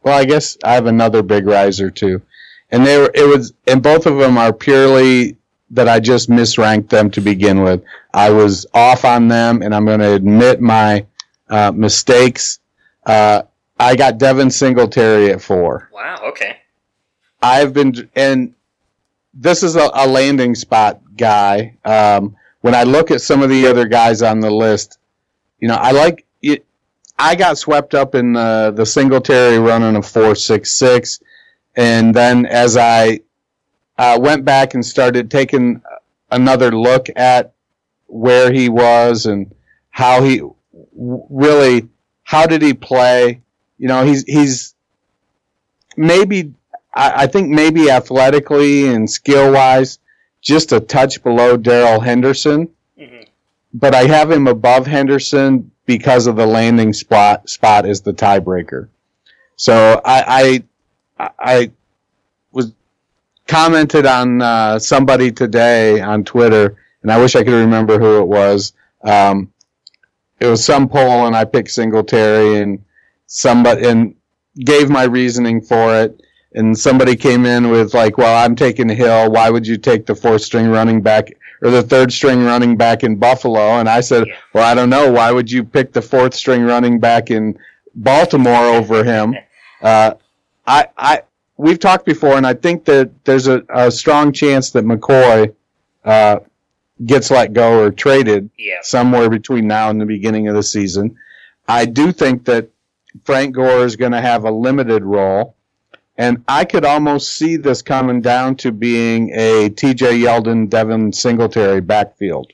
well, I guess I have another big riser too, and they were. It was, and both of them are purely that I just misranked them to begin with. I was off on them, and I'm going to admit my uh, mistakes. Uh, I got Devin Singletary at four. Wow. Okay. I've been, and this is a, a landing spot guy. Um, when I look at some of the other guys on the list, you know, I like it. I got swept up in the, the Singletary running a four six six, and then as I uh, went back and started taking another look at where he was and how he really how did he play. You know, he's he's maybe I, I think maybe athletically and skill wise, just a touch below Darrell Henderson. Mm-hmm. But I have him above Henderson because of the landing spot spot is the tiebreaker. So I I, I was commented on uh, somebody today on Twitter, and I wish I could remember who it was. Um, it was some poll, and I picked Singletary, and somebody and gave my reasoning for it. And somebody came in with like, "Well, I'm taking Hill. Why would you take the fourth string running back or the third string running back in Buffalo?" And I said, "Well, I don't know. Why would you pick the fourth string running back in Baltimore over him?" Uh, I, I, we've talked before, and I think that there's a, a strong chance that McCoy uh, gets let go or traded Yeah. somewhere between now and the beginning of the season. I do think that Frank Gore is going to have a limited role, and I could almost see this coming down to being a T.J. Yeldon, Devin Singletary backfield.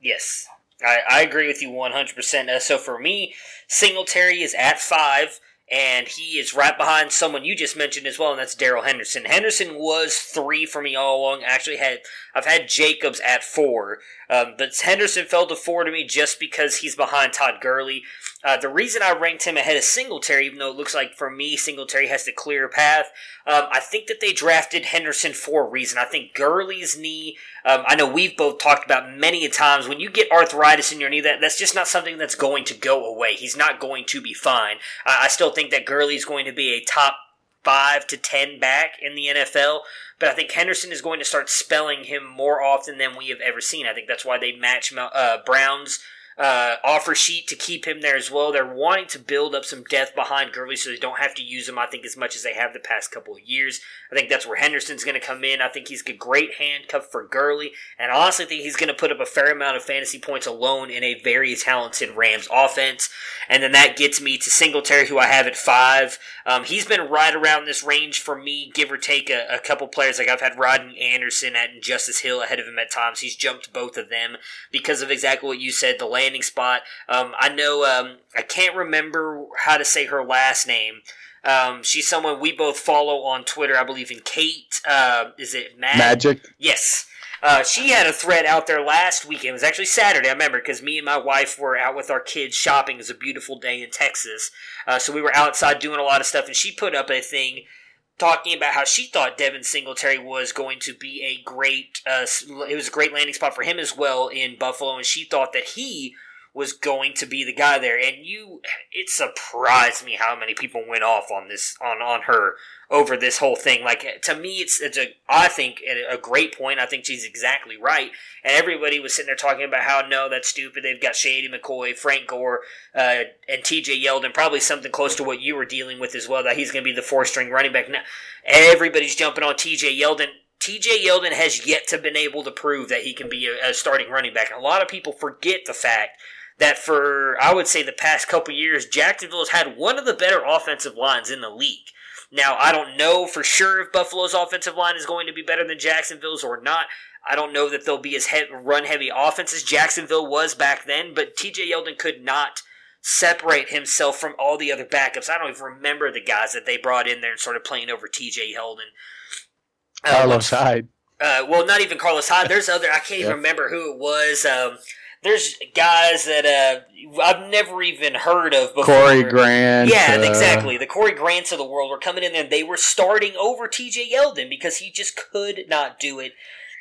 Yes, I, I agree with you 100%. Uh, so for me, Singletary is at five, and he is right behind someone you just mentioned as well, and that's Darrell Henderson. Henderson was three for me all along. Actually, had I've had Jacobs at four, um, but Henderson fell to four to me just because he's behind Todd Gurley. Uh, the reason I ranked him ahead of Singletary, even though it looks like for me Singletary has the clear path, um, I think that they drafted Henderson for a reason. I think Gurley's knee. Um, I know we've both talked about many a times when you get arthritis in your knee, that that's just not something that's going to go away. He's not going to be fine. Uh, I still think that Gurley's going to be a top five to ten back in the NFL. But I think Henderson is going to start spelling him more often than we have ever seen. I think that's why they match uh, Browns uh, offer sheet to keep him there as well. They're wanting to build up some depth behind Gurley so they don't have to use him, I think, as much as they have the past couple of years. I think that's where Henderson's going to come in. I think he's a great handcuff for Gurley, and I honestly think he's going to put up a fair amount of fantasy points alone in a very talented Rams offense. And then that gets me to Singletary, who I have at five. Um, he's been right around this range for me, give or take a, a couple players. Like I've had Rodney Anderson and Justice Hill ahead of him at times. He's jumped both of them because of exactly what you said, the landing spot. Um, I know um, I can't remember how to say her last name. Um, she's someone we both follow on Twitter. I believe in Kate. Uh, is it Mag- Magic. Yes. Uh, she had a thread out there last weekend. It was actually Saturday, I remember, because me and my wife were out with our kids shopping. It was a beautiful day in Texas. Uh, so we were outside doing a lot of stuff, and she put up a thing talking about how she thought Devin Singletary was going to be a great, uh, it was a great landing spot for him as well in Buffalo, and she thought that he was going to be the guy there. And you, it surprised me how many people went off on this, on, on her over this whole thing. Like, to me, it's, it's a, I think, a great point. I think she's exactly right. And everybody was sitting there talking about how, no, that's stupid. They've got Shady McCoy, Frank Gore, uh, and TJ Yeldon, probably something close to what you were dealing with as well, that he's going to be the four string running back. Now, everybody's jumping on TJ Yeldon. TJ Yeldon has yet to been able to prove that he can be a, a starting running back. And a lot of people forget the fact that for I would say the past couple years, Jacksonville has had one of the better offensive lines in the league. Now I don't know for sure if Buffalo's offensive line is going to be better than Jacksonville's or not. I don't know that they'll be as he- run heavy offense as Jacksonville was back then, but TJ Yeldon could not separate himself from all the other backups. I don't even remember the guys that they brought in there and started playing over TJ Yeldon. Uh, Carlos Hyde. Uh, well, not even Carlos Hyde. There's other. I can't even remember who it was. Um, there's guys that uh, I've never even heard of before. Corey Grant. Yeah, uh, exactly. The Corey Grants of the world were coming in there and they were starting over TJ Yeldon because he just could not do it.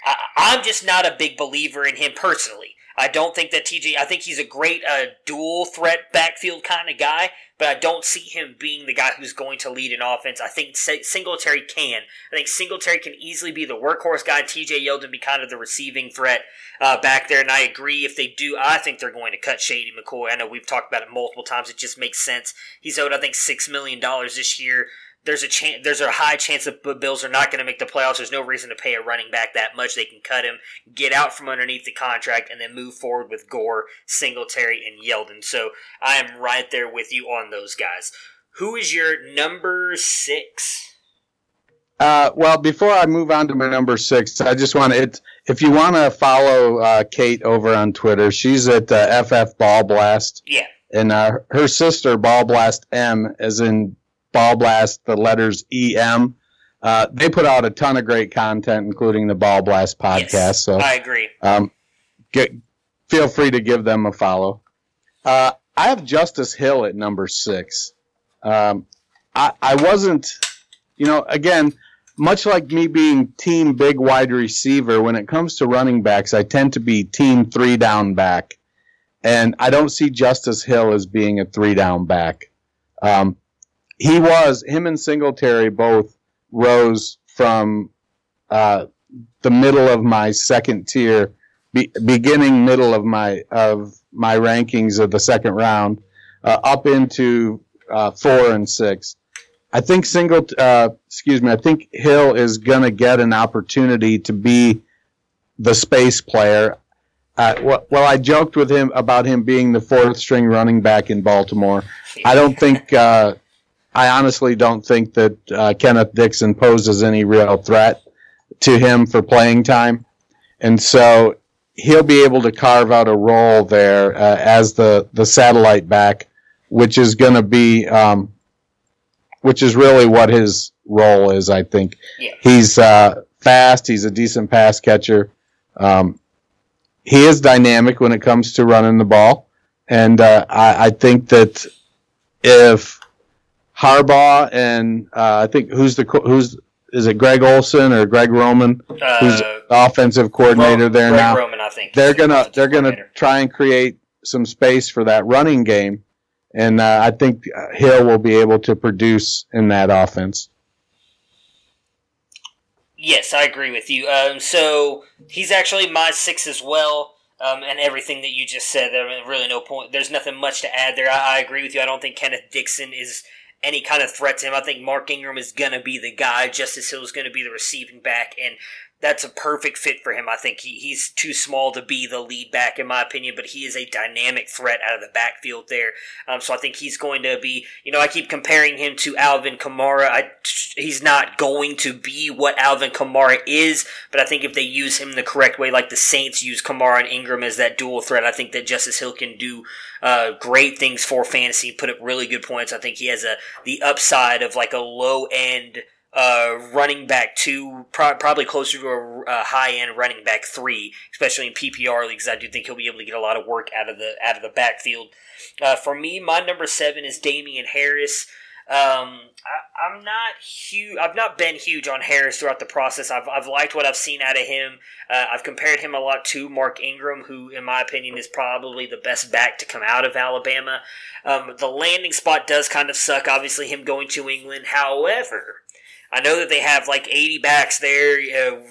I, I'm just not a big believer in him personally. I don't think that TJ. I think he's a great uh, dual threat backfield kind of guy, but I don't see him being the guy who's going to lead an offense. I think Singletary can. I think Singletary can easily be the workhorse guy. TJ Yeldon be kind of the receiving threat uh, back there. And I agree. If they do, I think they're going to cut Shady McCoy. I know we've talked about it multiple times. It just makes sense. He's owed, I think, six million dollars this year there's a chance there's a high chance that the Bills are not going to make the playoffs. There's no reason to pay a running back that much. They can cut him, get out from underneath the contract, and then move forward with Gore, Singletary, and Yeldon. So I am right there with you on those guys. Who is your number six? Uh, well, before I move on to my number six, I just want to. If you want to follow uh, Kate over on Twitter, she's at uh, FF Ball Blast. Yeah. And uh, her sister, Ball Blast M, as in Ball Blast, the letters EM. Uh, they put out a ton of great content, including the Ball Blast podcast. Yes, so I agree. Um, get, feel free to give them a follow. Uh, I have Justice Hill at number six. Um, I, I wasn't, you know, again, much like me being team big wide receiver, when it comes to running backs, I tend to be team three down back. And I don't see Justice Hill as being a three down back. Um, he was him and Singletary both rose from uh, the middle of my second tier, be, beginning middle of my of my rankings of the second round, uh, up into uh, four and six. I think single, uh, excuse me, I think Hill is going to get an opportunity to be the space player. Uh, well, I joked with him about him being the fourth string running back in Baltimore. I don't think uh, I honestly don't think that uh, Kenneth Dixon poses any real threat to him for playing time, and so he'll be able to carve out a role there uh, as the the satellite back, which is going to be, um, which is really what his role is. I think yeah. he's uh, fast. He's a decent pass catcher. Um, he is dynamic when it comes to running the ball, and uh, I, I think that if Harbaugh and uh, I think who's the who's is it Greg Olson or Greg Roman uh, who's the offensive coordinator Ro- there Greg now. Roman, I think. They're gonna they're gonna try and create some space for that running game, and uh, I think Hill will be able to produce in that offense. Yes, I agree with you. Um, so he's actually my six as well. Um, and everything that you just said, there really no point. There's nothing much to add there. I, I agree with you. I don't think Kenneth Dixon is any kind of threat to him. I think Mark Ingram is going to be the guy. Justice Hill is going to be the receiving back, and that's a perfect fit for him. I think he, he's too small to be the lead back, in my opinion, but he is a dynamic threat out of the backfield there. Um, so I think he's going to be, you know, I keep comparing him to Alvin Kamara. I, he's not going to be what Alvin Kamara is, but I think if they use him the correct way, like the Saints use Kamara and Ingram as that dual threat, I think that Justice Hill can do uh, great things for fantasy, put up really good points. I think he has a the upside of like a low end uh, running back two, pro- probably closer to a, a high end running back three, especially in PPR leagues. I do think he'll be able to get a lot of work out of the out of the backfield. Uh, for me, my number seven is Damien Harris. Um, I, am not huge. I've not been huge on Harris throughout the process. I've, I've liked what I've seen out of him. Uh, I've compared him a lot to Mark Ingram, who, in my opinion, is probably the best back to come out of Alabama. Um, the landing spot does kind of suck. Obviously, him going to England. However, I know that they have like 80 backs there,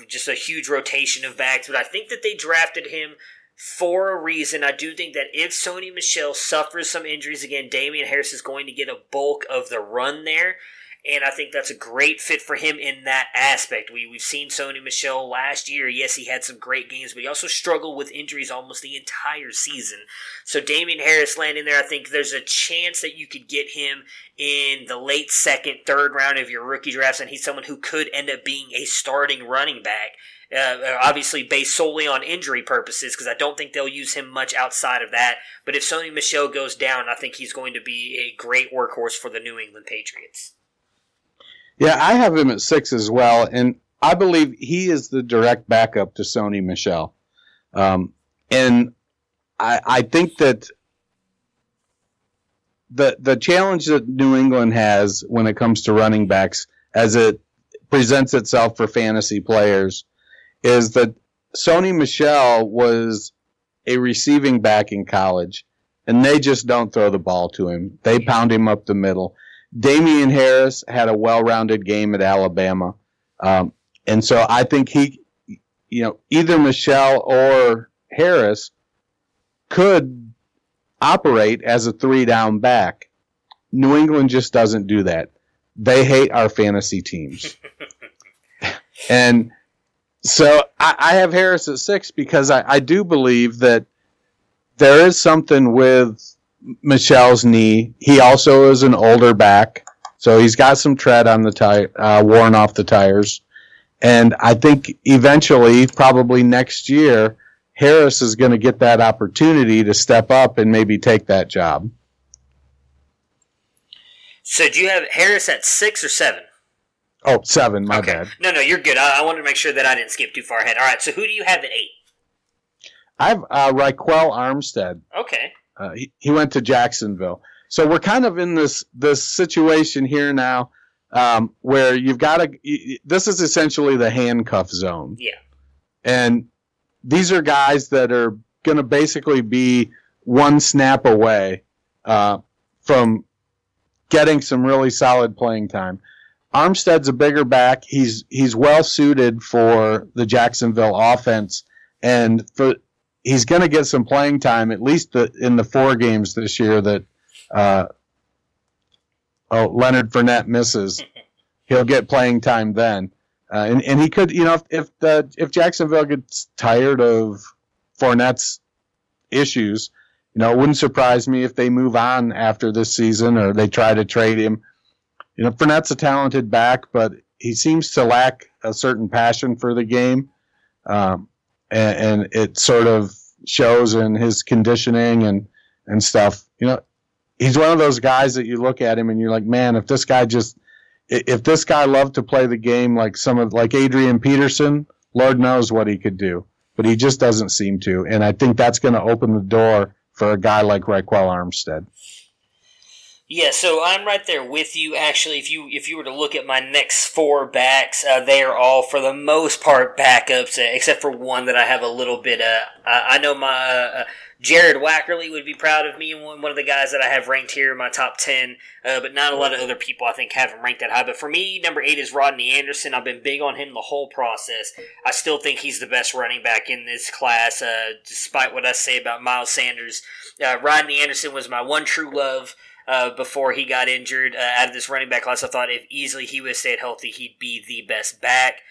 just a huge rotation of backs, but I think that they drafted him for a reason. I do think that if Sony Michel suffers some injuries again, Damien Harris is going to get a bulk of the run there and I think that's a great fit for him in that aspect. We we've seen Sony Michel last year. Yes, he had some great games, but he also struggled with injuries almost the entire season. So Damien Harris landing there, I think there's a chance that you could get him in the late second, third round of your rookie drafts, and he's someone who could end up being a starting running back. Uh, obviously based solely on injury purposes, because I don't think they'll use him much outside of that. But if Sony Michel goes down, I think he's going to be a great workhorse for the New England Patriots. Yeah, I have him at six as well, and I believe he is the direct backup to Sony Michel. Um, and I, I think that the the challenge that New England has when it comes to running backs, as it presents itself for fantasy players, is that Sony Michel was a receiving back in college, and they just don't throw the ball to him. They pound him up the middle. Damien Harris had a well-rounded game at Alabama, um, and so I think he, you know, either Michel or Harris could operate as a three-down back. New England just doesn't do that. They hate our fantasy teams, and so I, I, have Harris at six because I, I do believe that there is something with Michel's knee. He also is an older back, so he's got some tread on the tire, uh, worn off the tires. And I think eventually, probably next year, Harris is going to get that opportunity to step up and maybe take that job. So, do you have Harris at six or seven? Oh, seven. My okay. bad. No, no, you're good. I, I wanted to make sure that I didn't skip too far ahead. All right. So, who do you have at eight? I have uh, Ryquell Armstead. Okay. Uh, he, he went to Jacksonville. So we're kind of in this this situation here now um, where you've got to. This is essentially the handcuff zone. Yeah. And these are guys that are going to basically be one snap away uh, from getting some really solid playing time. Armstead's a bigger back. He's he's well suited for the Jacksonville offense, and for he's going to get some playing time at least the, in the four games this year that uh, oh Leonard Fournette misses. He'll get playing time then, uh, and and he could you know if if, the, if Jacksonville gets tired of Fournette's issues, you know it wouldn't surprise me if they move on after this season or they try to trade him. You know Fournette's a talented back, but he seems to lack a certain passion for the game. Um, and, and it sort of shows in his conditioning and and stuff. You know, he's one of those guys that you look at him and you're like, man, if this guy just if this guy loved to play the game like some of like Adrian Peterson, Lord knows what he could do. But he just doesn't seem to, and I think that's going to open the door for a guy like Ryquell Armstead. Yeah, so I'm right there with you. Actually, if you if you were to look at my next four backs, uh, they are all for the most part backups, uh, except for one that I have a little bit. Uh, I, know my uh, Jared Wackerly would be proud of me, one one of the guys that I have ranked here in my top ten. Uh, but not a lot of other people I think have him ranked that high. But for me, number eight is Rodney Anderson. I've been big on him the whole process. I still think he's the best running back in this class, uh, despite what I say about Miles Sanders. Rodney Anderson was my one true love uh, before he got injured uh, out of this running back class. I thought if easily he would have stayed healthy, he'd be the best back.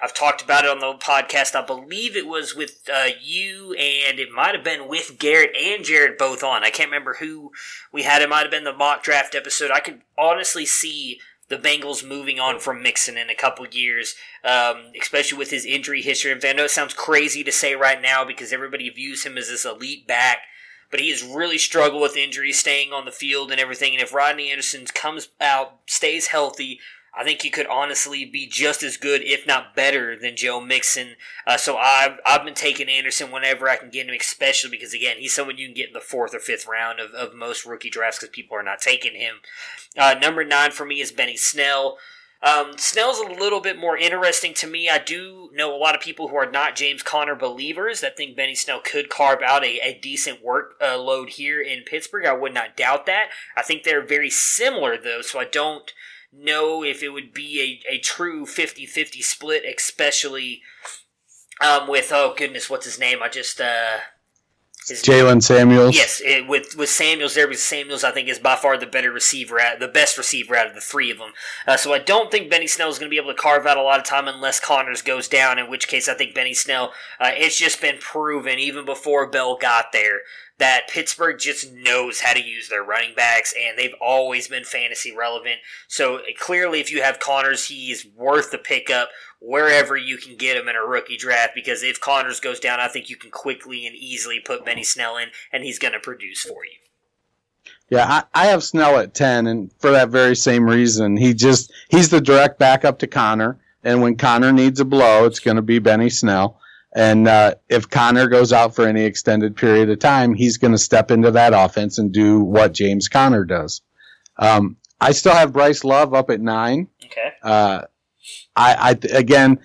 I've talked about it on the podcast. I believe it was with uh, you, and it might have been with Garrett and Jared both on. I can't remember who we had. It might have been the mock draft episode. I could honestly see the Bengals moving on from Mixon in a couple years, um, especially with his injury history. I know it sounds crazy to say right now because everybody views him as this elite back but he has really struggled with injuries, staying on the field and everything. And if Rodney Anderson comes out, stays healthy, I think he could honestly be just as good, if not better, than Joe Mixon. Uh, so I've, I've been taking Anderson whenever I can get him, especially because, again, he's someone you can get in the fourth or fifth round of, of most rookie drafts because people are not taking him. Uh, number nine for me is Benny Snell. Um, Snell's a little bit more interesting to me. I do know a lot of people who are not James Conner believers that think Benny Snell could carve out a, a decent workload uh, here in Pittsburgh. I would not doubt that. I think they're very similar, though, so I don't know if it would be a, a true 50 50 split, especially um, with, oh goodness, what's his name? I just. Uh, Jaylen Samuels. Yes, it, with with Samuels there because Samuels I think is by far the better receiver, out, the best receiver out of the three of them. Uh, so I don't think Benny Snell is going to be able to carve out a lot of time unless Conners goes down. In which case, I think Benny Snell. Uh, it's just been proven even before Bell got there that Pittsburgh just knows how to use their running backs, and they've always been fantasy relevant. So uh, clearly, if you have Conners, he's worth the pickup wherever you can get him in a rookie draft. Because if Conners goes down, I think you can quickly and easily put Benny Snell in, and he's going to produce for you. Yeah, I, I have Snell at ten, and for that very same reason, he just he's the direct backup to Conner, and when Conner needs a blow, it's going to be Benny Snell. And uh, if Conner goes out for any extended period of time, he's going to step into that offense and do what James Conner does. Um, I still have Bryce Love up at nine. Okay. Uh, I, I again,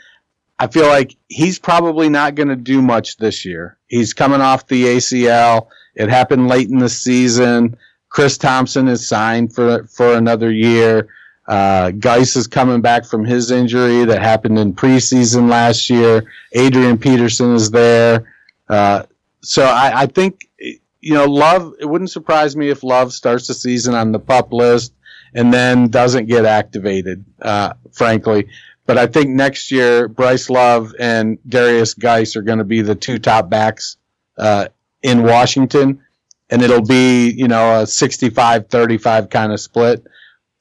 I feel like he's probably not going to do much this year. He's coming off the ACL. It happened late in the season. Chris Thompson is signed for for another year. Uh, Guice is coming back from his injury that happened in preseason last year. Adrian Peterson is there. Uh, so I, I, think, you know, Love, it wouldn't surprise me if Love starts the season on the pup list and then doesn't get activated, uh, frankly. But I think next year, Bryce Love and Darius Guice are going to be the two top backs uh, in Washington. And it'll be, you know, a 65 35 kind of split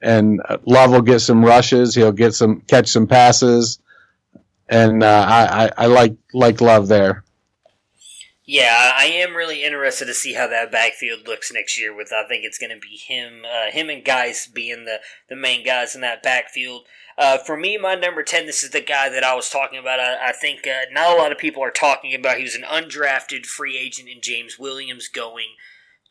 and Love will get some rushes. He'll get some catch some passes, and uh, I, I, I like like Love there. Yeah, I am really interested to see how that backfield looks next year. With I think it's going to be him, uh, him and Guice being the the main guys in that backfield. Uh, for me, my number ten, this is the guy that I was talking about. I, I think uh, not a lot of people are talking about. He was an undrafted free agent in James Williams going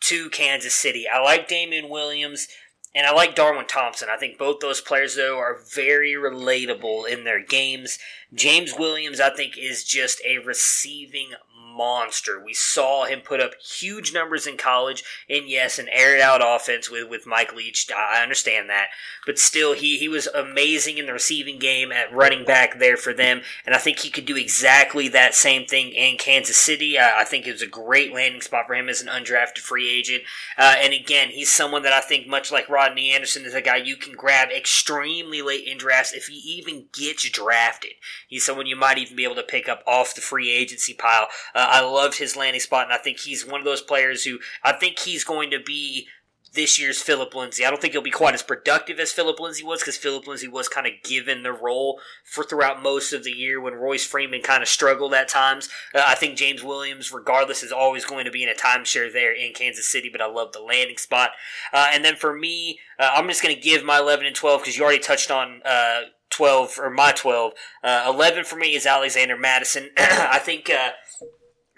to Kansas City. I like Damien Williams. And I like Darwin Thompson. I think both those players, though, are very relatable in their games. James Williams, I think, is just a receiving monster. We saw him put up huge numbers in college, and yes, an aired out offense with, with Mike Leach. I understand that. But still, he, he was amazing in the receiving game at running back there for them, and I think he could do exactly that same thing in Kansas City. I, I think it was a great landing spot for him as an undrafted free agent. Uh, and again, he's someone that I think, much like Rodney Anderson, is a guy you can grab extremely late in drafts if he even gets drafted. He's someone you might even be able to pick up off the free agency pile. Uh, uh, I loved his landing spot, and I think he's one of those players who I think he's going to be this year's Philip Lindsay. I don't think he'll be quite as productive as Philip Lindsay was because Philip Lindsay was kind of given the role for throughout most of the year when Royce Freeman kind of struggled at times. Uh, I think James Williams, regardless, is always going to be in a timeshare there in Kansas City, but I love the landing spot. Uh, and then for me, uh, I'm just going to give my 11 and 12 because you already touched on. Uh, 12 or my 12 uh, 11 for me is alexander mattison i think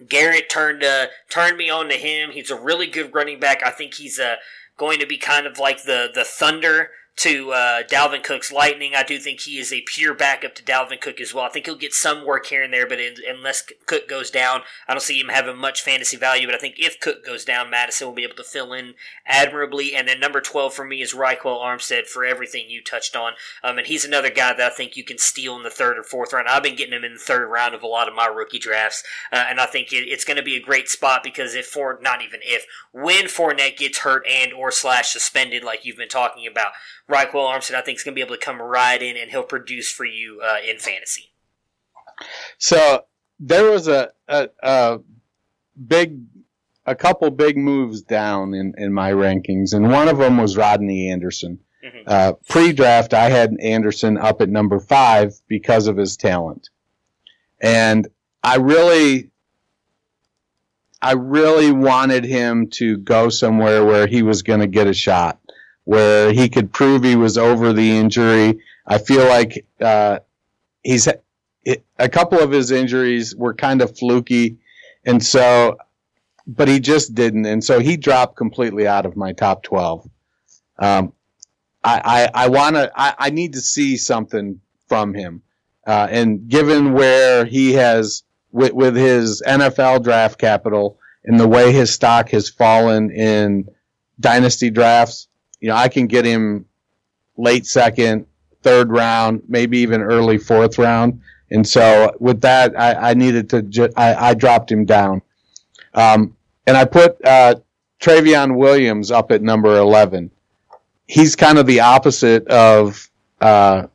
Garrett turned uh, turned me on to him. He's a really good running back. I think he's uh, going to be kind of like the the Thunder to uh, Dalvin Cook's Lightning. I do think he is a pure backup to Dalvin Cook as well. I think he'll get some work here and there, but in, unless Cook goes down, I don't see him having much fantasy value. But I think if Cook goes down, Mattison will be able to fill in admirably. And then number 12 for me is Ryquell Armstead for everything you touched on. Um, and he's another guy that I think you can steal in the third or fourth round. I've been getting him in the third round of a lot of my rookie drafts. Uh, and I think it, it's going to be a great spot because if for not even if, when Fournette gets hurt and or slash suspended, like you've been talking about, Ryquell Armstead, I think, is going to be able to come right in and he'll produce for you uh, in fantasy. So there was a, a, a big, a couple big moves down in, in my rankings, and one of them was Rodney Anderson. Mm-hmm. Uh, pre-draft, I had Anderson up at number five because of his talent, and I really, I really wanted him to go somewhere where he was going to get a shot where he could prove he was over the injury. I feel like uh, he's a couple of his injuries were kind of fluky, and so, but he just didn't, and so he dropped completely out of my top twelve. Um, I I, I want to I, I need to see something from him, uh, and given where he has with with his NFL draft capital and the way his stock has fallen in dynasty drafts, you know, I can get him late second, third round, maybe even early fourth round. And so with that, I, I needed to, ju- I, I, dropped him down. Um, and I put, uh, Trayveon Williams up at number 11. He's kind of the opposite of, uh,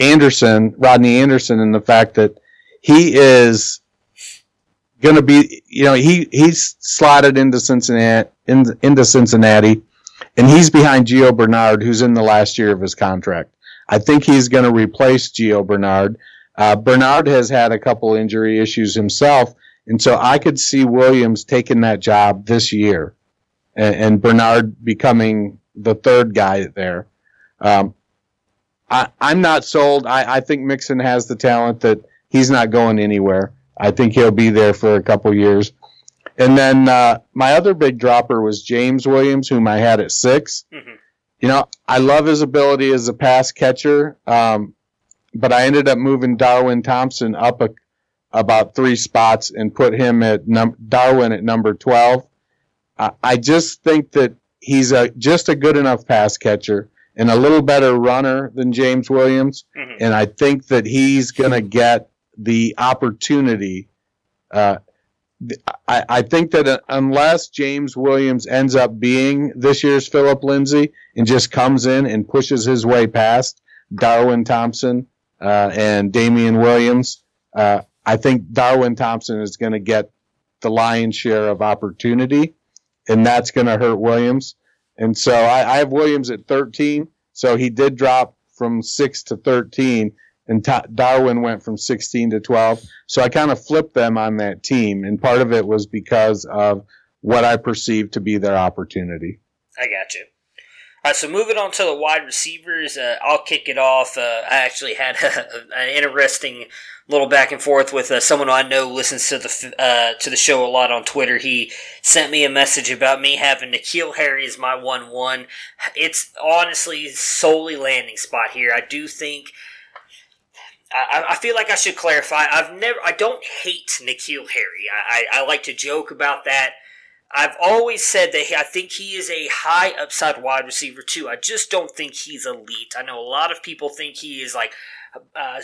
Anderson, Rodney Anderson, in the fact that he is going to be, you know, he, he's slotted into Cincinnati, in, into Cincinnati and he's behind Gio Bernard, who's in the last year of his contract. I think he's going to replace Gio Bernard. Uh, Bernard has had a couple injury issues himself, and so I could see Williams taking that job this year, and, and Bernard becoming the third guy there. Um, I, am not sold. I, I think Mixon has the talent that he's not going anywhere. I think he'll be there for a couple years. And then uh, my other big dropper was James Williams, whom I had at 6 mm-hmm. You know, I love his ability as a pass catcher, um, but I ended up moving Darwin Thompson up a, about three spots and put him at num- Darwin at number 12. Uh, I just think that he's a just a good enough pass catcher and a little better runner than James Williams, mm-hmm. and I think that he's going to get the opportunity uh, I, I think that uh, unless James Williams ends up being this year's Philip Lindsay and just comes in and pushes his way past Darwin Thompson uh, and Damien Williams, uh, I think Darwin Thompson is going to get the lion's share of opportunity, and that's going to hurt Williams. And so I, I have Williams at 13, so he did drop from 6 to 13 and Darwin went from 16 to 12. So I kind of flipped them on that team, and part of it was because of what I perceived to be their opportunity. I got you. All right, so moving on to the wide receivers, uh, I'll kick it off. Uh, I actually had a, an interesting little back and forth with uh, someone I know listens to the uh, to the show a lot on Twitter. He sent me a message about me having N'Keal Harry as my one one. It's honestly solely landing spot here. I do think I, I, feel like I should clarify. I've never, I don't hate N'Keal Harry. I, I, I like to joke about that. I've always said that I think he is a high upside wide receiver too. I just don't think he's elite. I know a lot of people think he is like uh,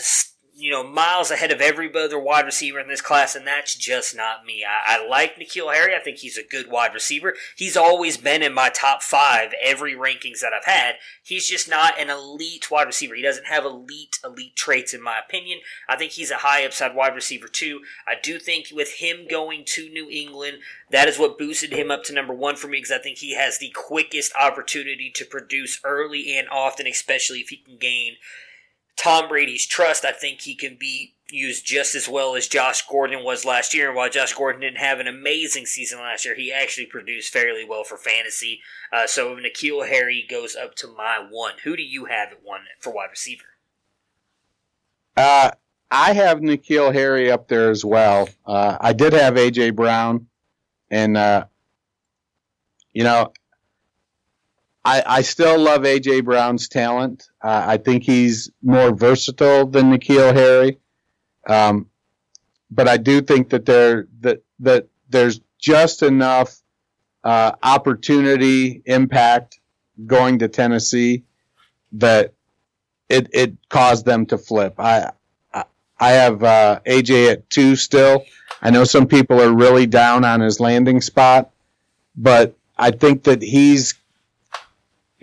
you know, miles ahead of every other wide receiver in this class, and that's just not me. I, I, like N'Keal Harry. I think he's a good wide receiver. He's always been in my top five every rankings that I've had. He's just not an elite wide receiver. He doesn't have elite, elite traits, in my opinion. I think he's a high upside wide receiver, too. I do think with him going to New England, that is what boosted him up to number one for me because I think he has the quickest opportunity to produce early and often, especially if he can gain Tom Brady's trust, I think he can be used just as well as Josh Gordon was last year. And while Josh Gordon didn't have an amazing season last year, he actually produced fairly well for fantasy. Uh, so N'Keal Harry goes up to my one. Who do you have at one for wide receiver? Uh, I have N'Keal Harry up there as well. Uh, I did have AJ Brown, and uh, you know, I I still love AJ Brown's talent. Uh, I think he's more versatile than N'Keal Harry, um, but I do think that there that that there's just enough uh, opportunity impact going to Tennessee that it it caused them to flip. I I have uh, AJ at two still. I know some people are really down on his landing spot, but I think that he's,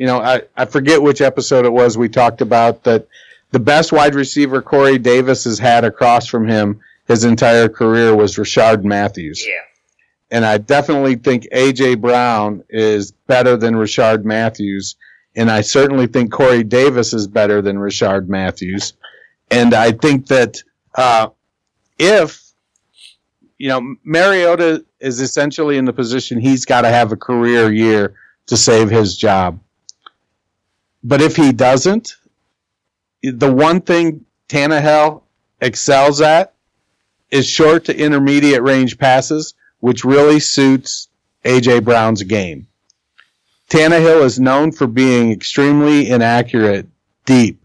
you know, I, I forget which episode it was we talked about that the best wide receiver Corey Davis has had across from him his entire career was Rishard Matthews. Yeah. And I definitely think AJ Brown is better than Rishard Matthews. And I certainly think Corey Davis is better than Rishard Matthews. And I think that uh, if you know Mariota is essentially in the position he's got to have a career year to save his job. But if he doesn't, the one thing Tannehill excels at is short to intermediate range passes, which really suits AJ Brown's game. Tannehill is known for being extremely inaccurate deep.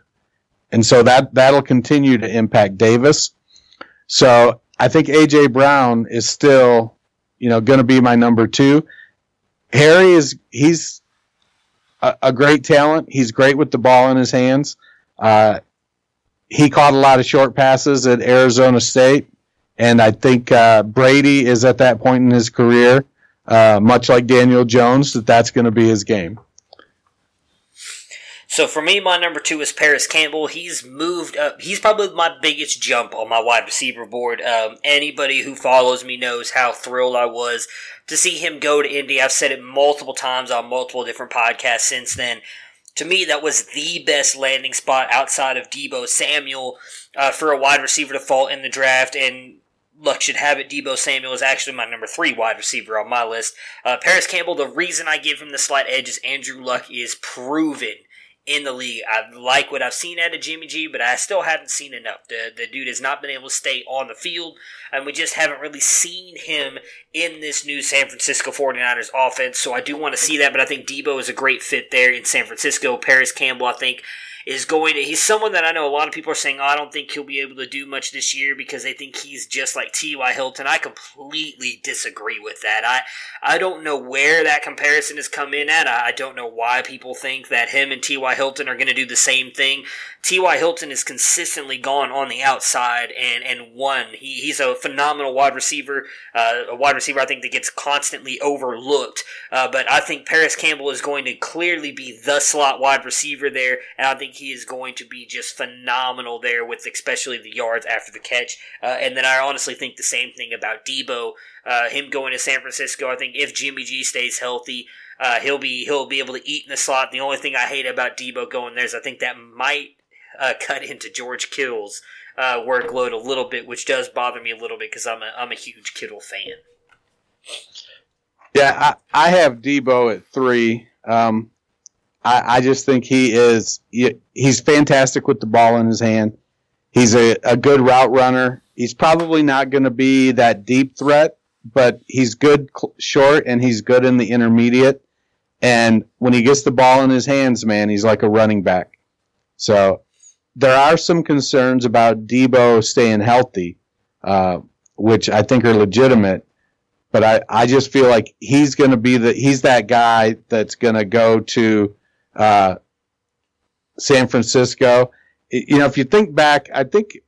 And so that, that'll continue to impact Davis. So I think AJ Brown is still, you know, going to be my number two. Harry is, he's a, great talent. He's great with the ball in his hands. Uh, he caught a lot of short passes at Arizona State. And I think uh, Brady is at that point in his career, uh, much like Daniel Jones, that that's going to be his game. So for me, my number two is Parris Campbell. He's moved up. He's probably my biggest jump on my wide receiver board. Um, anybody who follows me knows how thrilled I was to see him go to Indy. I've said it multiple times on multiple different podcasts since then. To me, that was the best landing spot outside of Deebo Samuel uh, for a wide receiver to fall in the draft. And luck should have it, Deebo Samuel is actually my number three wide receiver on my list. Uh, Parris Campbell, the reason I give him the slight edge is Andrew Luck is proven in the league. I like what I've seen out of Jimmy G, but I still haven't seen enough. The, the dude has not been able to stay on the field, and we just haven't really seen him in this new San Francisco 49ers offense. So I do want to see that, but I think Deebo is a great fit there in San Francisco. Parris Campbell, I think, is going to. He's someone that I know a lot of people are saying, oh, I don't think he'll be able to do much this year because they think he's just like T.Y. Hilton. I completely disagree with that. I I don't know where that comparison has come in at. I, I don't know why people think that him and T.Y. Hilton are going to do the same thing. T.Y. Hilton is consistently gone on the outside and, and won. He, he's a phenomenal wide receiver, uh, a wide receiver I think that gets constantly overlooked. Uh, but I think Parris Campbell is going to clearly be the slot wide receiver there, and I think he is going to be just phenomenal there with especially the yards after the catch. Uh, and then I honestly think the same thing about Deebo, Uh, him going to San Francisco, I think if Jimmy G stays healthy, uh, he'll be he'll be able to eat in the slot. The only thing I hate about Deebo going there is I think that might uh, cut into George Kittle's uh, workload a little bit, which does bother me a little bit because I'm a I'm a huge Kittle fan. Yeah, I, I have Deebo at three. Um, I, I just think he is he, he's fantastic with the ball in his hand. He's a, a good route runner. He's probably not going to be that deep threat, but he's good cl- short and he's good in the intermediate. And when he gets the ball in his hands, man, he's like a running back. So there are some concerns about Deebo staying healthy, uh, which I think are legitimate. But I, I just feel like he's going to be the he's that guy that's going to go to uh, San Francisco. You know, if you think back, I think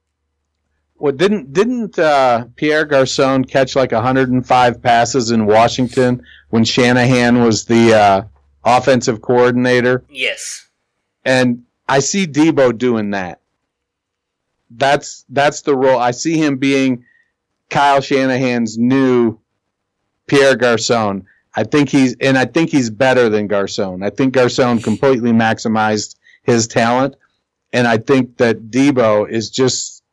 what didn't didn't uh, Pierre Garcon catch like 105 passes in Washington when Shanahan was the uh, offensive coordinator? Yes. And I see Deebo doing that. That's that's the role. I see him being Kyle Shanahan's new Pierre Garcon. I think he's and I think he's better than Garcon. I think Garcon completely maximized his talent, and I think that Deebo is just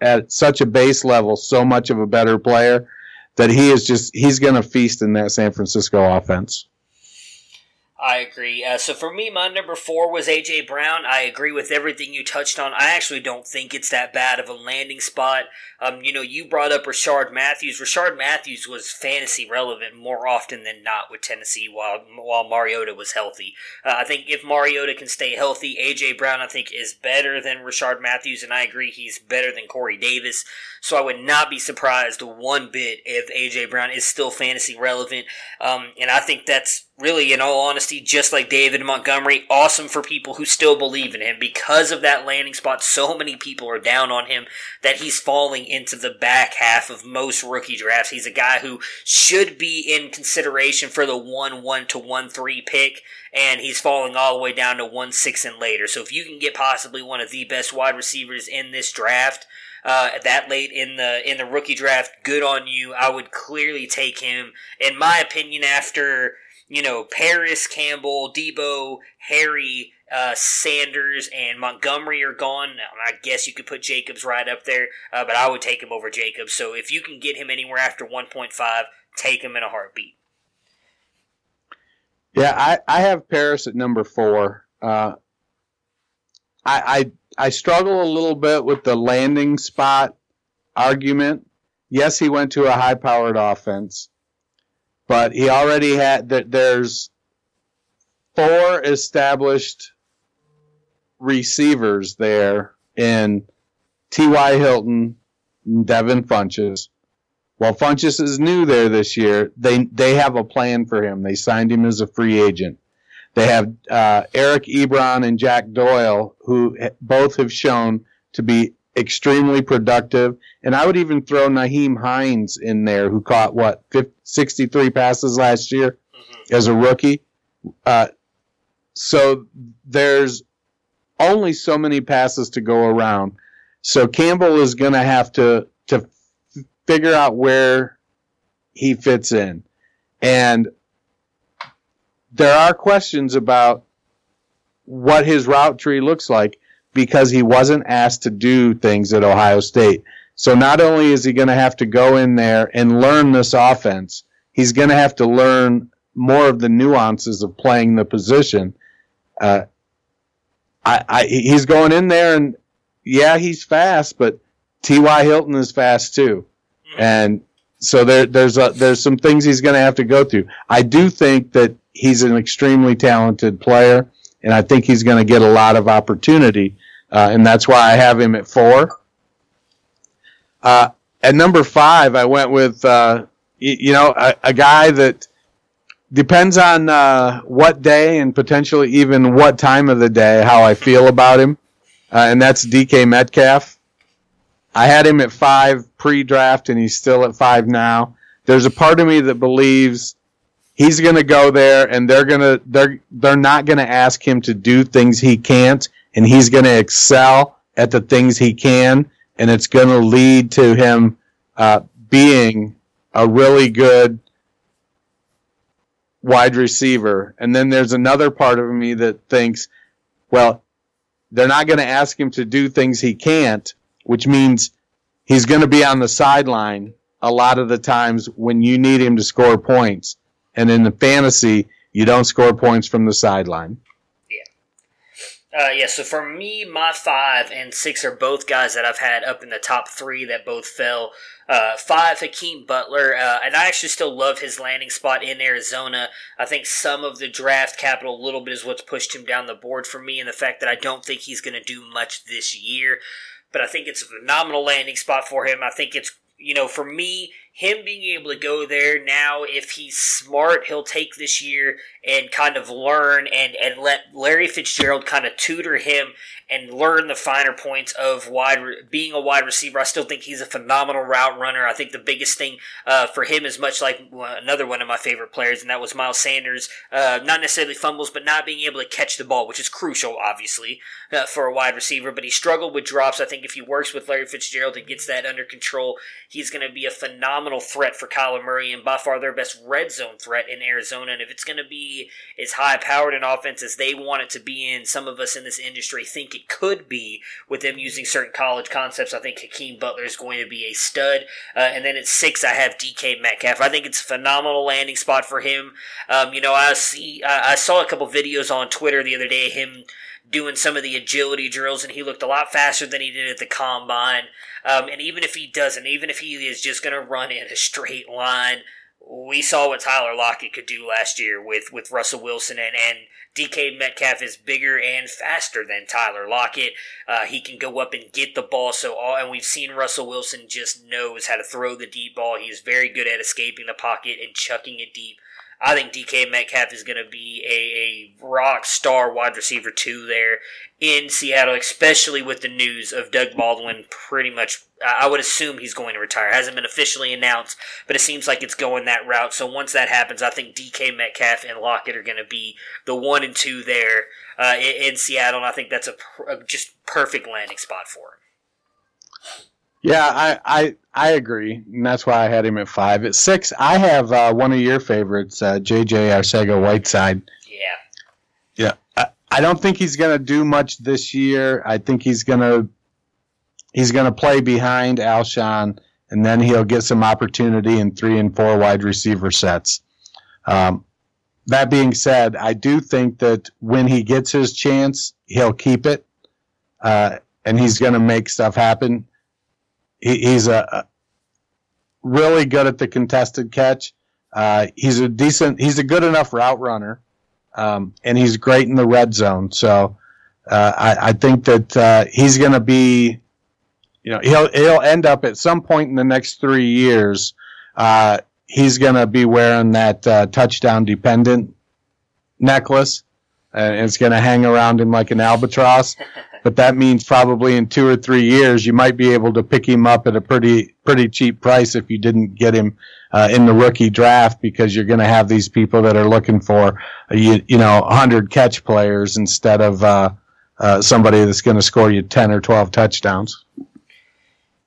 at such a base level, so much of a better player that he is just he's going to feast in that San Francisco offense. I agree. Uh, so for me, my number four was AJ Brown. I agree with everything you touched on. I actually don't think it's that bad of a landing spot. Um, you know, you brought up Rishard Matthews. Rishard Matthews was fantasy relevant more often than not with Tennessee while while Mariota was healthy. Uh, I think if Mariota can stay healthy, AJ Brown I think is better than Rishard Matthews, and I agree he's better than Corey Davis. So I would not be surprised one bit if AJ Brown is still fantasy relevant. Um, and I think that's really, in all honesty, just like David Montgomery, awesome for people who still believe in him. Because of that landing spot, so many people are down on him that he's falling into the back half of most rookie drafts. He's a guy who should be in consideration for the 1 1 to 1 3 pick, and he's falling all the way down to 1 6 and later. So if you can get possibly one of the best wide receivers in this draft, uh, that late in the in the rookie draft, good on you. I would clearly take him. In my opinion, after you know, Parris, Campbell, Deebo, Harry, uh, Sanders, and Montgomery are gone. I guess you could put Jacobs right up there, uh, but I would take him over Jacobs. So if you can get him anywhere after 1.5, take him in a heartbeat. Yeah, I, I have Parris at number four. Uh, I, I struggle a little bit with the landing spot argument. Yes, he went to a high powered offense but he already had that. There's four established receivers there in T.Y. Hilton, Devin Funchess. While Funchess is new there this year, they they have a plan for him. They signed him as a free agent. They have uh, Eric Ebron and Jack Doyle, who both have shown to be extremely productive. And I would even throw Nyheim Hines in there, who caught what 50, 63 passes last year mm-hmm. as a rookie. Uh, so there's only so many passes to go around. So Campbell is going to have to to figure out where he fits in, and there are questions about what his route tree looks like because he wasn't asked to do things at Ohio State. So not only is he going to have to go in there and learn this offense, he's going to have to learn more of the nuances of playing the position. Uh, I, I, he's going in there and yeah, he's fast, but T.Y. Hilton is fast too. And so there, there's a, there's some things he's going to have to go through. I do think that he's an extremely talented player, and I think he's going to get a lot of opportunity uh, and that's why I have him at four. Uh, at number five, I went with uh, you, know a, a, guy that depends on uh, what day and potentially even what time of the day how I feel about him, uh, and that's DK Metcalf. I had him at five pre-draft, and he's still at five now. There's a part of me that believes he's going to go there, and they're going to they're they're not going to ask him to do things he can't and he's going to excel at the things he can, and it's going to lead to him uh, being a really good wide receiver. And then there's another part of me that thinks, well, they're not going to ask him to do things he can't, which means he's going to be on the sideline a lot of the times when you need him to score points. And in the fantasy, you don't score points from the sideline. Uh, yeah, so for me, my five and six are both guys that I've had up in the top three that both fell. Uh, five, Hakeem Butler, uh, and I actually still love his landing spot in Arizona. I think some of the draft capital, a little bit, is what's pushed him down the board for me, and the fact that I don't think he's going to do much this year. But I think it's a phenomenal landing spot for him. I think it's, you know, for me, him being able to go there now, if he's smart, he'll take this year and kind of learn and, and let Larry Fitzgerald kind of tutor him and learn the finer points of wide being a wide receiver. I still think he's a phenomenal route runner. I think the biggest thing uh, for him is much like another one of my favorite players, and that was Miles Sanders. Uh, not necessarily fumbles, but not being able to catch the ball, which is crucial, obviously, uh, for a wide receiver. But he struggled with drops. I think if he works with Larry Fitzgerald and gets that under control, he's going to be a phenomenal phenomenal threat for Kyler Murray and by far their best red zone threat in Arizona. And if it's going to be as high powered an offense as they want it to be in, some of us in this industry think it could be with them using certain college concepts. I think Hakeem Butler is going to be a stud. Uh, and then at six, I have DK Metcalf. I think it's a phenomenal landing spot for him. Um, you know, I see, I, I saw a couple videos on Twitter the other day, him doing some of the agility drills, and he looked a lot faster than he did at the combine. Um, and even if he doesn't, even if he is just going to run in a straight line, we saw what Tyler Lockett could do last year with, with Russell Wilson, and, and DK Metcalf is bigger and faster than Tyler Lockett. Uh, he can go up and get the ball. So all, and we've seen Russell Wilson just knows how to throw the deep ball. He is very good at escaping the pocket and chucking it deep. I think DK Metcalf is going to be a, a rock star wide receiver too there in Seattle, especially with the news of Doug Baldwin pretty much. I would assume he's going to retire. Hasn't been officially announced, but it seems like it's going that route. So once that happens, I think DK Metcalf and Lockett are going to be the one and two there uh, in, in, Seattle, and I think that's a, a just perfect landing spot for. Yeah, I, I I agree, and that's why I had him at five. At six, I have uh, one of your favorites, uh, J.J. Arcega-Whiteside. Yeah. Yeah, I, I don't think he's going to do much this year. I think he's going to he's going to play behind Alshon, and then he'll get some opportunity in three and four wide receiver sets. Um, that being said, I do think that when he gets his chance, he'll keep it, uh, and he's going to make stuff happen he, he's a, a, really good at the contested catch. Uh, he's a decent, he's a good enough route runner, um, and he's great in the red zone. So uh, I, I, think that uh, he's going to be, you know, he'll he'll end up at some point in the next three years. Uh, he's going to be wearing that uh, touchdown dependent necklace, and it's going to hang around him like an albatross but that means probably in two or three years you might be able to pick him up at a pretty pretty cheap price if you didn't get him uh, in the rookie draft because you're going to have these people that are looking for uh, you, you know 100 catch players instead of uh, uh, somebody that's going to score you 10 or 12 touchdowns.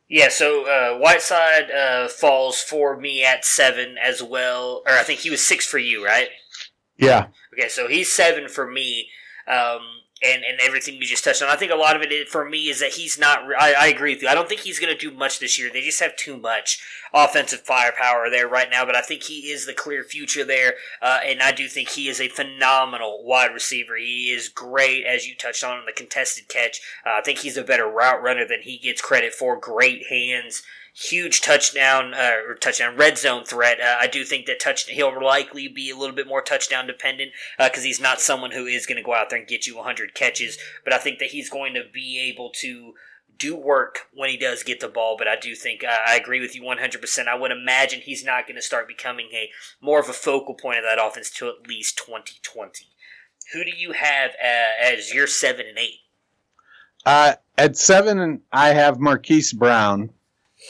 Yeah, so uh, Whiteside uh, falls for me at seven as well, or I think he was six for you, right? Yeah. Okay, so he's seven for me. Um, and, and everything you just touched on. I think a lot of it for me is that he's not. I, I agree with you. I don't think he's going to do much this year. They just have too much offensive firepower there right now. But I think he is the clear future there, uh, and I do think he is a phenomenal wide receiver. He is great, as you touched on, in the contested catch. Uh, I think he's a better route runner than he gets credit for. Great hands huge touchdown uh, or touchdown red zone threat. Uh, I do think that touch he'll likely be a little bit more touchdown dependent because uh, he's not someone who is going to go out there and get you 100 catches. But I think that he's going to be able to do work when he does get the ball. But I do think uh, I agree with you 100%. I would imagine he's not going to start becoming a more of a focal point of that offense to at least 2020. Who do you have uh, as your seven and eight? Uh, at seven, I have Marquise Brown.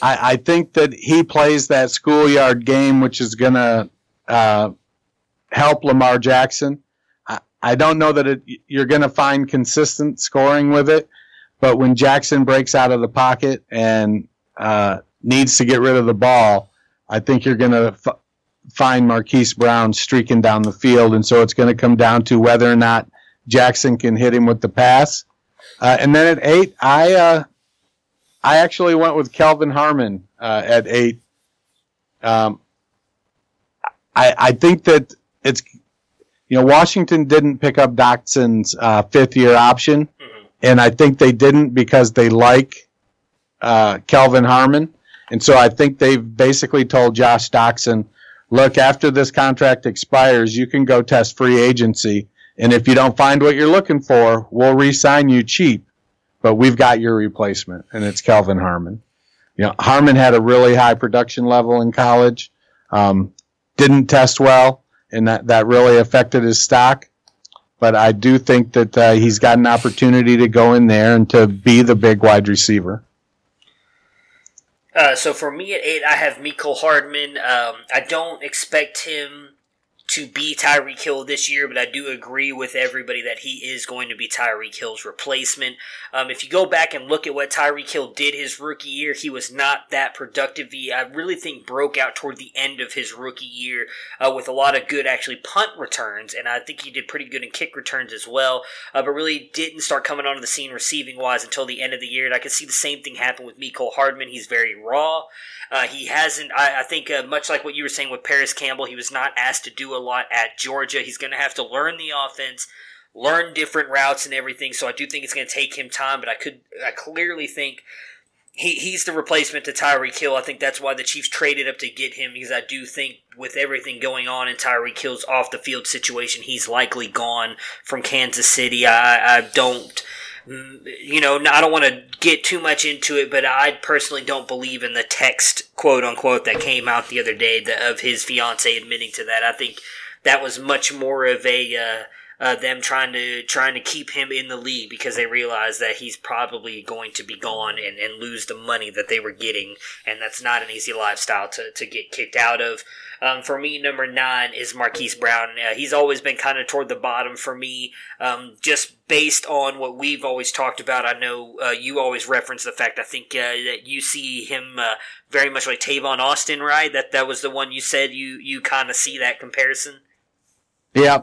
I, I think that he plays that schoolyard game, which is going to uh, help Lamar Jackson. I, I don't know that it, you're going to find consistent scoring with it, but when Jackson breaks out of the pocket and uh, needs to get rid of the ball, I think you're going to f- find Marquise Brown streaking down the field, and so it's going to come down to whether or not Jackson can hit him with the pass. Uh, and then at eight, I uh, I actually went with Kelvin Harmon uh, at eight. Um, I, I think that it's you know Washington didn't pick up Doctson's uh, fifth year option, mm-hmm. and I think they didn't because they like uh, Kelvin Harmon, and so I think they've basically told Josh Doctson, look, after this contract expires, you can go test free agency, and if you don't find what you're looking for, we'll re-sign you cheap but we've got your replacement, and it's Kelvin Harmon. You know, Harmon had a really high production level in college, um, didn't test well, and that, that really affected his stock. But I do think that uh, he's got an opportunity to go in there and to be the big wide receiver. Uh, so for me at eight, I have Mecole Hardman. Um, I don't expect him to be Tyreek Hill this year, but I do agree with everybody that he is going to be Tyreek Hill's replacement. Um, if you go back and look at what Tyreek Hill did his rookie year, he was not that productive. He, I really think, broke out toward the end of his rookie year uh, with a lot of good, actually, punt returns, and I think he did pretty good in kick returns as well, uh, but really didn't start coming onto the scene receiving wise until the end of the year. And I can see the same thing happen with Mecole Hardman. He's very raw. Uh, he hasn't, I, I think, uh, much like what you were saying with Parris Campbell, he was not asked to do a lot at Georgia. He's going to have to learn the offense, learn different routes and everything. So I do think it's going to take him time, but I could, I clearly think he, he's the replacement to Tyreek Hill. I think that's why the Chiefs traded up to get him because I do think with everything going on in Tyreek Hill's off the field situation, he's likely gone from Kansas City. I, I don't you know, I don't want to get too much into it, but I personally don't believe in the text, quote unquote, that came out the other day of his fiance admitting to that. I think that was much more of a uh, uh, them trying to trying to keep him in the league because they realize that he's probably going to be gone and, and lose the money that they were getting, and that's not an easy lifestyle to, to get kicked out of. Um, for me, number nine is Marquise Brown. Uh, he's always been kind of toward the bottom for me, um, just based on what we've always talked about. I know uh, you always reference the fact I think uh, that you see him uh, very much like Tavon Austin, right? That that was the one you said you you kind of see that comparison. Yeah.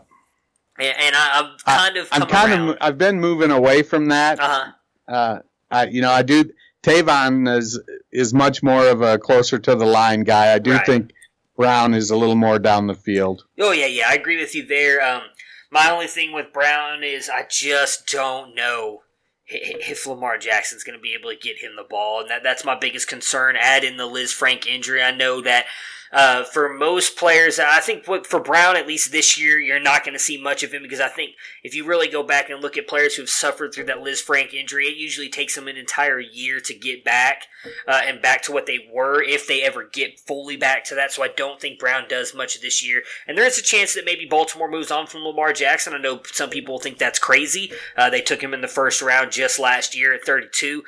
And, and I, am kind of I'm kind around. of I've been moving away from that. Uh-huh. Uh, I you know I do Tavon is is much more of a closer to the line guy. I do Right. think Brown is a little more down the field. Oh yeah, yeah, I agree with you there. Um, my only thing with Brown is I just don't know if Lamar Jackson's going to be able to get him the ball, and that, that's my biggest concern. Add in the Lisfranc injury, I know that. Uh, for most players, I think for Brown, at least this year, you're not going to see much of him because I think if you really go back and look at players who've suffered through that Lisfranc injury, it usually takes them an entire year to get back uh, and back to what they were if they ever get fully back to that. So I don't think Brown does much this year. And there is a chance that maybe Baltimore moves on from Lamar Jackson. I know some people think that's crazy. Uh, they took him in the first round just last year at 32.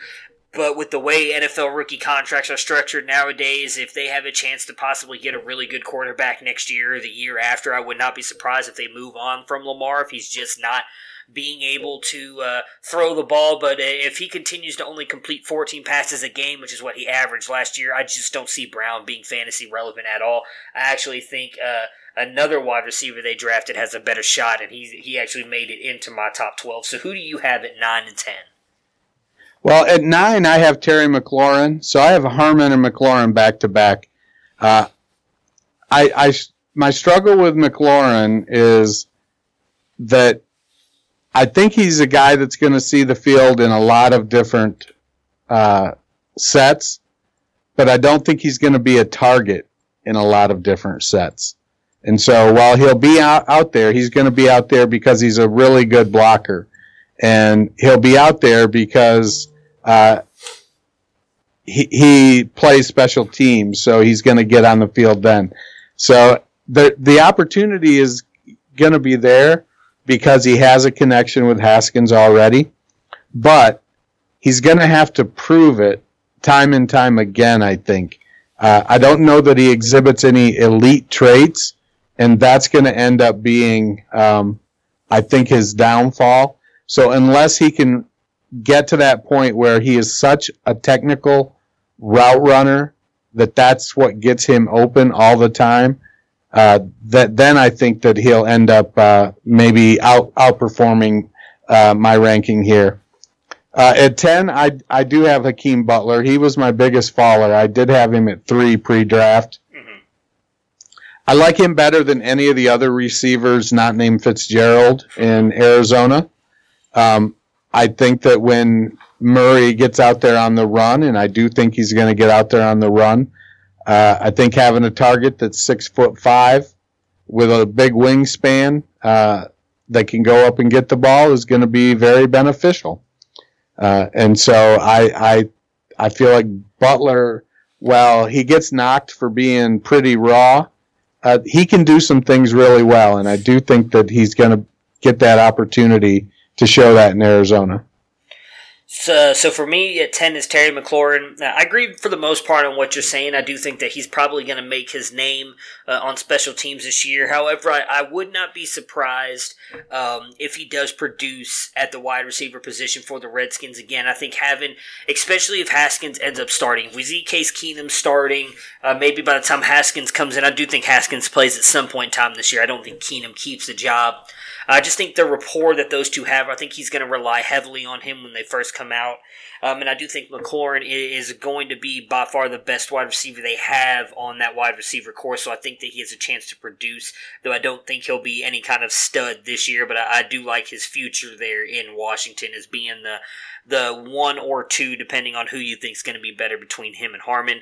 But with the way NFL rookie contracts are structured nowadays, if they have a chance to possibly get a really good quarterback next year or the year after, I would not be surprised if they move on from Lamar if he's just not being able to uh, throw the ball. But uh, if he continues to only complete 14 passes a game, which is what he averaged last year, I just don't see Brown being fantasy relevant at all. I actually think uh, another wide receiver they drafted has a better shot, and he he actually made it into my top 12. So who do you have at nine and ten? Well, at nine, I have Terry McLaurin. So I have Harmon and McLaurin back to back. Uh, I, my struggle with McLaurin is that I think he's a guy that's going to see the field in a lot of different uh, sets, but I don't think he's going to be a target in a lot of different sets. And so while he'll be out, out there, he's going to be out there because he's a really good blocker. And he'll be out there because uh, he, he plays special teams, so he's going to get on the field then. So the the opportunity is going to be there because he has a connection with Haskins already, but he's going to have to prove it time and time again. I think. Uh, I don't know that he exhibits any elite traits, and that's going to end up being, um, I think, his downfall. So unless he can get to that point where he is such a technical route runner that that's what gets him open all the time, uh, that then I think that he'll end up uh, maybe out outperforming uh, my ranking here. Uh, at ten, I I do have Hakeem Butler. He was my biggest faller. I did have him at three pre-draft. I like him better than any of the other receivers not named Fitzgerald in Arizona. Um, I think that when Murray gets out there on the run, and I do think he's going to get out there on the run, uh, I think having a target that's six foot five with a big wingspan uh, that can go up and get the ball is going to be very beneficial. Uh, and so I, I, I feel like Butler, well, he gets knocked for being pretty raw. Uh, he can do some things really well, and I do think that he's going to get that opportunity to show that in Arizona. So, so for me at 10 is Terry McLaurin. I agree for the most part on what you're saying. I do think that he's probably going to make his name uh, on special teams this year. However, I, I would not be surprised um, if he does produce at the wide receiver position for the Redskins again. I think having, especially if Haskins ends up starting, if we see Case Keenum starting, uh, maybe by the time Haskins comes in, I do think Haskins plays at some point in time this year. I don't think Keenum keeps the job. I just think the rapport that those two have, I think he's going to rely heavily on him when they first come out. Um, and I do think McLaurin is going to be by far the best wide receiver they have on that wide receiver course. So I think that he has a chance to produce, though I don't think he'll be any kind of stud this year. But I, I do like his future there in Washington as being the the one or two, depending on who you think is going to be better between him and Harmon.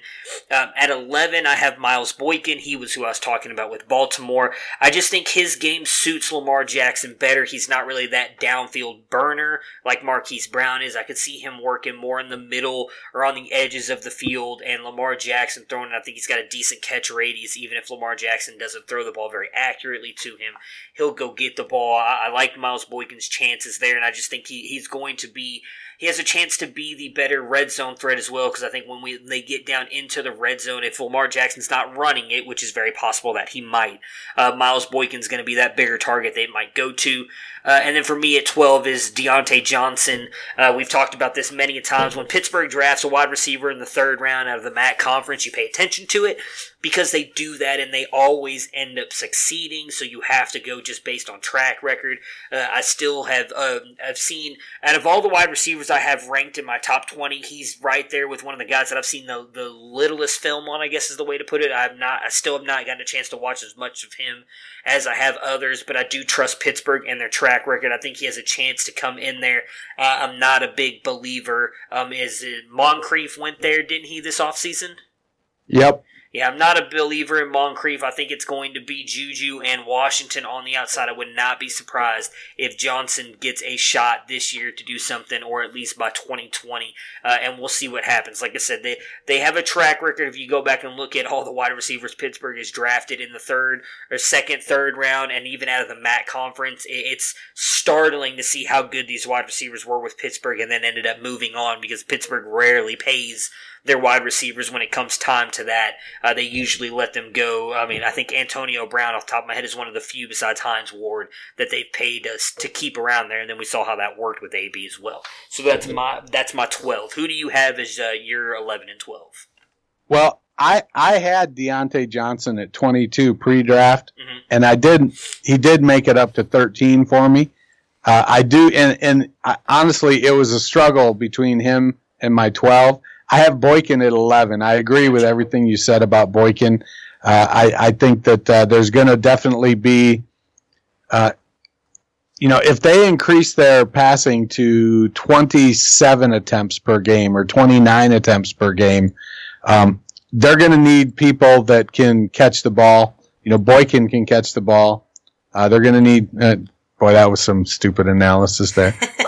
Um, at 11, I have Miles Boykin. He was who I was talking about with Baltimore. I just think his game suits Lamar Jackson better. He's not really that downfield burner like Marquise Brown is. I could see him working more in the middle or on the edges of the field, and Lamar Jackson throwing. I think he's got a decent catch radius, even if Lamar Jackson doesn't throw the ball very accurately to him. He'll go get the ball. I, I like Miles Boykin's chances there, and I just think he, he's going to be he has a chance to be the better red zone threat as well. Because I think when we they get down into the red zone, if Lamar Jackson's not running it, which is very possible that he might, uh, Miles Boykin's going to be that bigger target they might go to. Uh, and then for me at 12 is Diontae Johnson. Uh, we've talked about this many times. When Pittsburgh drafts a wide receiver in the third round out of the MAC conference, you pay attention to it because they do that and they always end up succeeding. So you have to go just based on track record. Uh, I still have uh, I've seen out of all the wide receivers I have ranked in my top 20, he's right there with one of the guys that I've seen the, the littlest film on. I guess is the way to put it. I've not I still have not gotten a chance to watch as much of him as I have others, but I do trust Pittsburgh and their track record. I think he has a chance to come in there. Uh, I'm not a big believer. Um, is Moncrief went there, didn't he, this offseason? Yep. Yeah, I'm not a believer in Moncrief. I think it's going to be Juju and Washington on the outside. I would not be surprised if Johnson gets a shot this year to do something, or at least by 2020. Uh, and we'll see what happens. Like I said, they they have a track record. If you go back and look at all the wide receivers Pittsburgh has drafted in the third or second, third round, and even out of the MAC conference, it's startling to see how good these wide receivers were with Pittsburgh, and then ended up moving on because Pittsburgh rarely pays their wide receivers when it comes time to that. Uh, they usually let them go. I mean, I think Antonio Brown, off the top of my head, is one of the few besides Hines Ward that they've paid us to keep around there. And then we saw how that worked with AB as well. So that's my that's my twelve. Who do you have as uh, your eleven and twelve? Well, I I had Diontae Johnson at 22 pre-draft, mm-hmm. and I did he did make it up to 13 for me. Uh, I do, and and I, honestly, it was a struggle between him and my 12. I have Boykin at 11. I agree with everything you said about Boykin. Uh, I, I, think that uh, there's going to definitely be, uh, you know, if they increase their passing to 27 attempts per game or 29 attempts per game, um, they're going to need people that can catch the ball. You know, Boykin can catch the ball. Uh, they're going to need. Uh, boy, that was some stupid analysis there.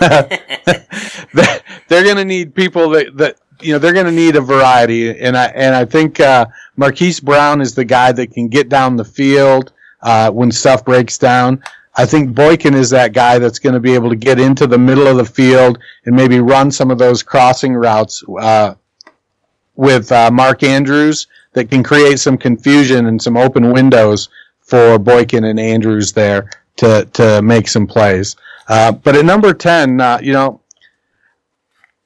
they're going to need people that that you know they're going to need a variety, and I and I think uh, Marquise Brown is the guy that can get down the field uh, when stuff breaks down. I think Boykin is that guy that's going to be able to get into the middle of the field and maybe run some of those crossing routes uh, with uh, Mark Andrews that can create some confusion and some open windows for Boykin and Andrews there to to make some plays. Uh, but at number ten, uh, you know,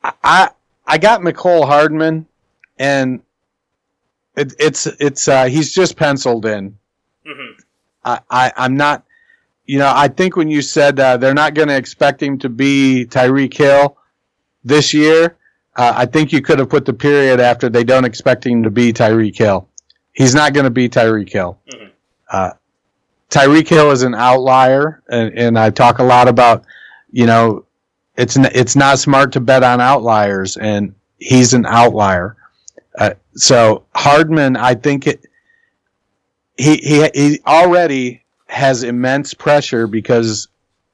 I I got Mecole Hardman, and it, it's it's uh, he's just penciled in. Mm-hmm. I, I I'm not, you know, I think when you said uh, they're not going to expect him to be Tyreek Hill this year, uh, I think you could have put the period after they don't expect him to be Tyreek Hill. He's not going to be Tyreek Hill. Mm-hmm. Uh, Tyreek Hill is an outlier, and, and I talk a lot about, you know, it's it's not smart to bet on outliers, and he's an outlier. Uh, so Hardman, I think it, he he he already has immense pressure because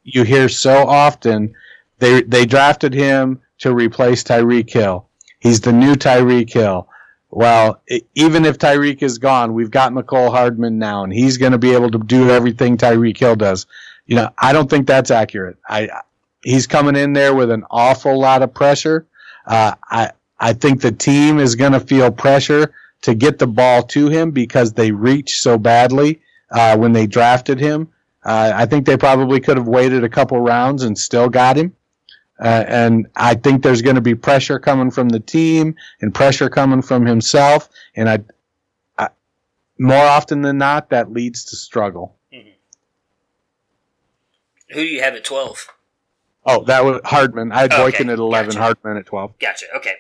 you hear so often they they drafted him to replace Tyreek Hill. He's the new Tyreek Hill. Well, it, even if Tyreek is gone, we've got Mecole Hardman now, and he's going to be able to do everything Tyreek Hill does. You know, I don't think that's accurate. I he's coming in there with an awful lot of pressure. Uh, I I think the team is going to feel pressure to get the ball to him because they reached so badly uh, when they drafted him. Uh, I think they probably could have waited a couple rounds and still got him. Uh, and I think there's going to be pressure coming from the team and pressure coming from himself. And I, I more often than not, that leads to struggle. Who do you have at 12? Oh, that was Hardman. I had Okay, Boykin at 11, gotcha. Hardman at 12. Gotcha. Okay.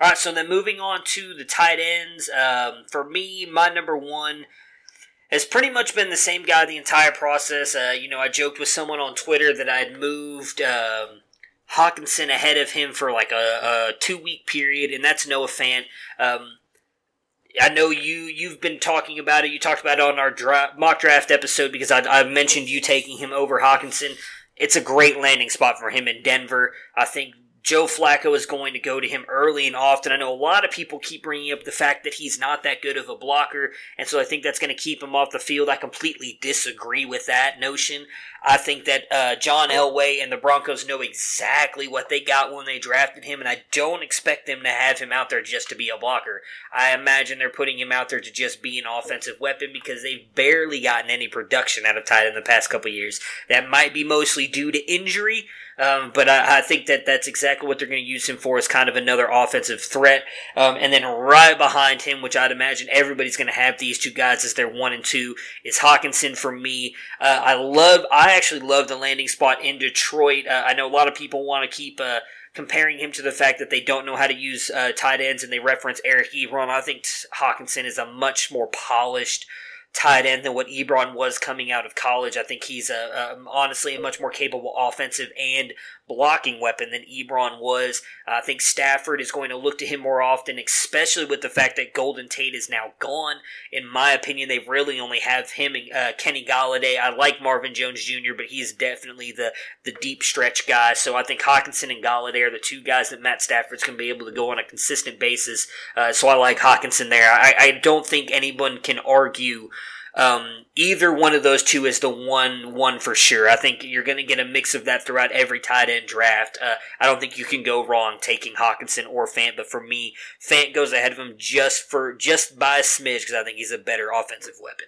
All right. So then moving on to the tight ends. Um, for me, my number one has pretty much been the same guy the entire process. Uh, you know, I joked with someone on Twitter that I had moved um, Hockenson ahead of him for like a, a two week period, and that's Noah Fant. Um, I know you you've been talking about it. You talked about it on our dra- mock draft episode because I, I mentioned you taking him over Hockenson. It's a great landing spot for him in Denver. I think Joe Flacco is going to go to him early and often. I know a lot of people keep bringing up the fact that he's not that good of a blocker, and so I think that's going to keep him off the field. I completely disagree with that notion. I think that uh, John Elway and the Broncos know exactly what they got when they drafted him, and I don't expect them to have him out there just to be a blocker. I imagine they're putting him out there to just be an offensive weapon because they've barely gotten any production out of tight in the past couple years. That might be mostly due to injury. Um, but I, I think that that's exactly what they're going to use him for is kind of another offensive threat. Um, and then right behind him, which I'd imagine everybody's going to have these two guys as their one and two, is Hockenson for me. Uh, I love, I actually love the landing spot in Detroit. Uh, I know a lot of people want to keep, uh, comparing him to the fact that they don't know how to use uh, tight ends and they reference Eric Ebron. I think Hockenson is a much more polished tight end than what Ebron was coming out of college. I think he's a, a honestly a much more capable offensive and blocking weapon than Ebron was. I think Stafford is going to look to him more often, especially with the fact that Golden Tate is now gone. In my opinion, they really only have him and uh, Kenny Golladay. I like Marvin Jones Jr., but he's definitely the the deep stretch guy. So I think Hockenson and Galladay are the two guys that Matt Stafford's going to be able to go on a consistent basis. Uh, so I like Hockenson there. I, I don't think anyone can argue um, either one of those two is the one one for sure. I think you're going to get a mix of that throughout every tight end draft. Uh, I don't think you can go wrong taking Hockenson or Fant, but for me, Fant goes ahead of him just for just by a smidge because I think he's a better offensive weapon.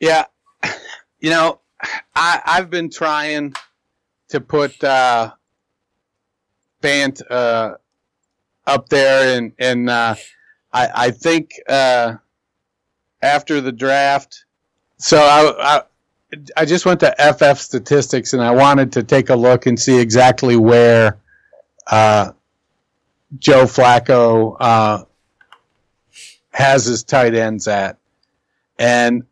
Yeah, you know, I I've been trying to put uh, Fant uh, up there, and and uh, I I think uh, after the draft, so I, I I just went to FF statistics, and I wanted to take a look and see exactly where uh, Joe Flacco uh, has his tight ends at, and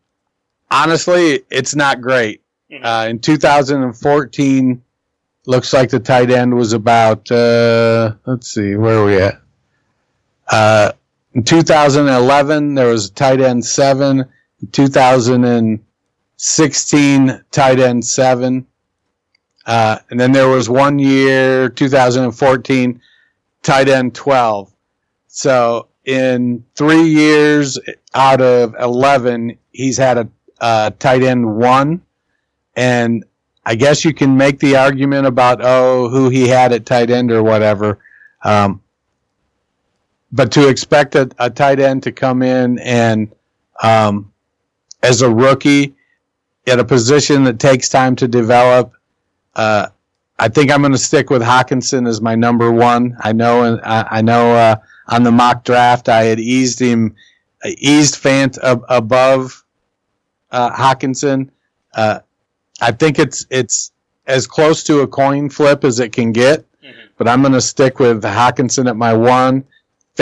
honestly, it's not great. Uh, in 2014, looks like the tight end was about, uh, let's see, where are we at? In 2011, there was tight end seven. In 2016, tight end seven. Uh, and then there was one year, 2014, tight end 12. So in three years out of 11, he's had a uh, tight end one. And I guess you can make the argument about, oh, who he had at tight end or whatever. Um, but to expect a, a tight end to come in and, um, as a rookie at a position that takes time to develop, uh, I think I'm going to stick with Hockenson as my number one. I know, I, I know, uh, on the mock draft, I had eased him, eased Fant ab- above, uh, Hockenson. Uh, I think it's, it's as close to a coin flip as it can get, but I'm going to stick with Hockenson at my one,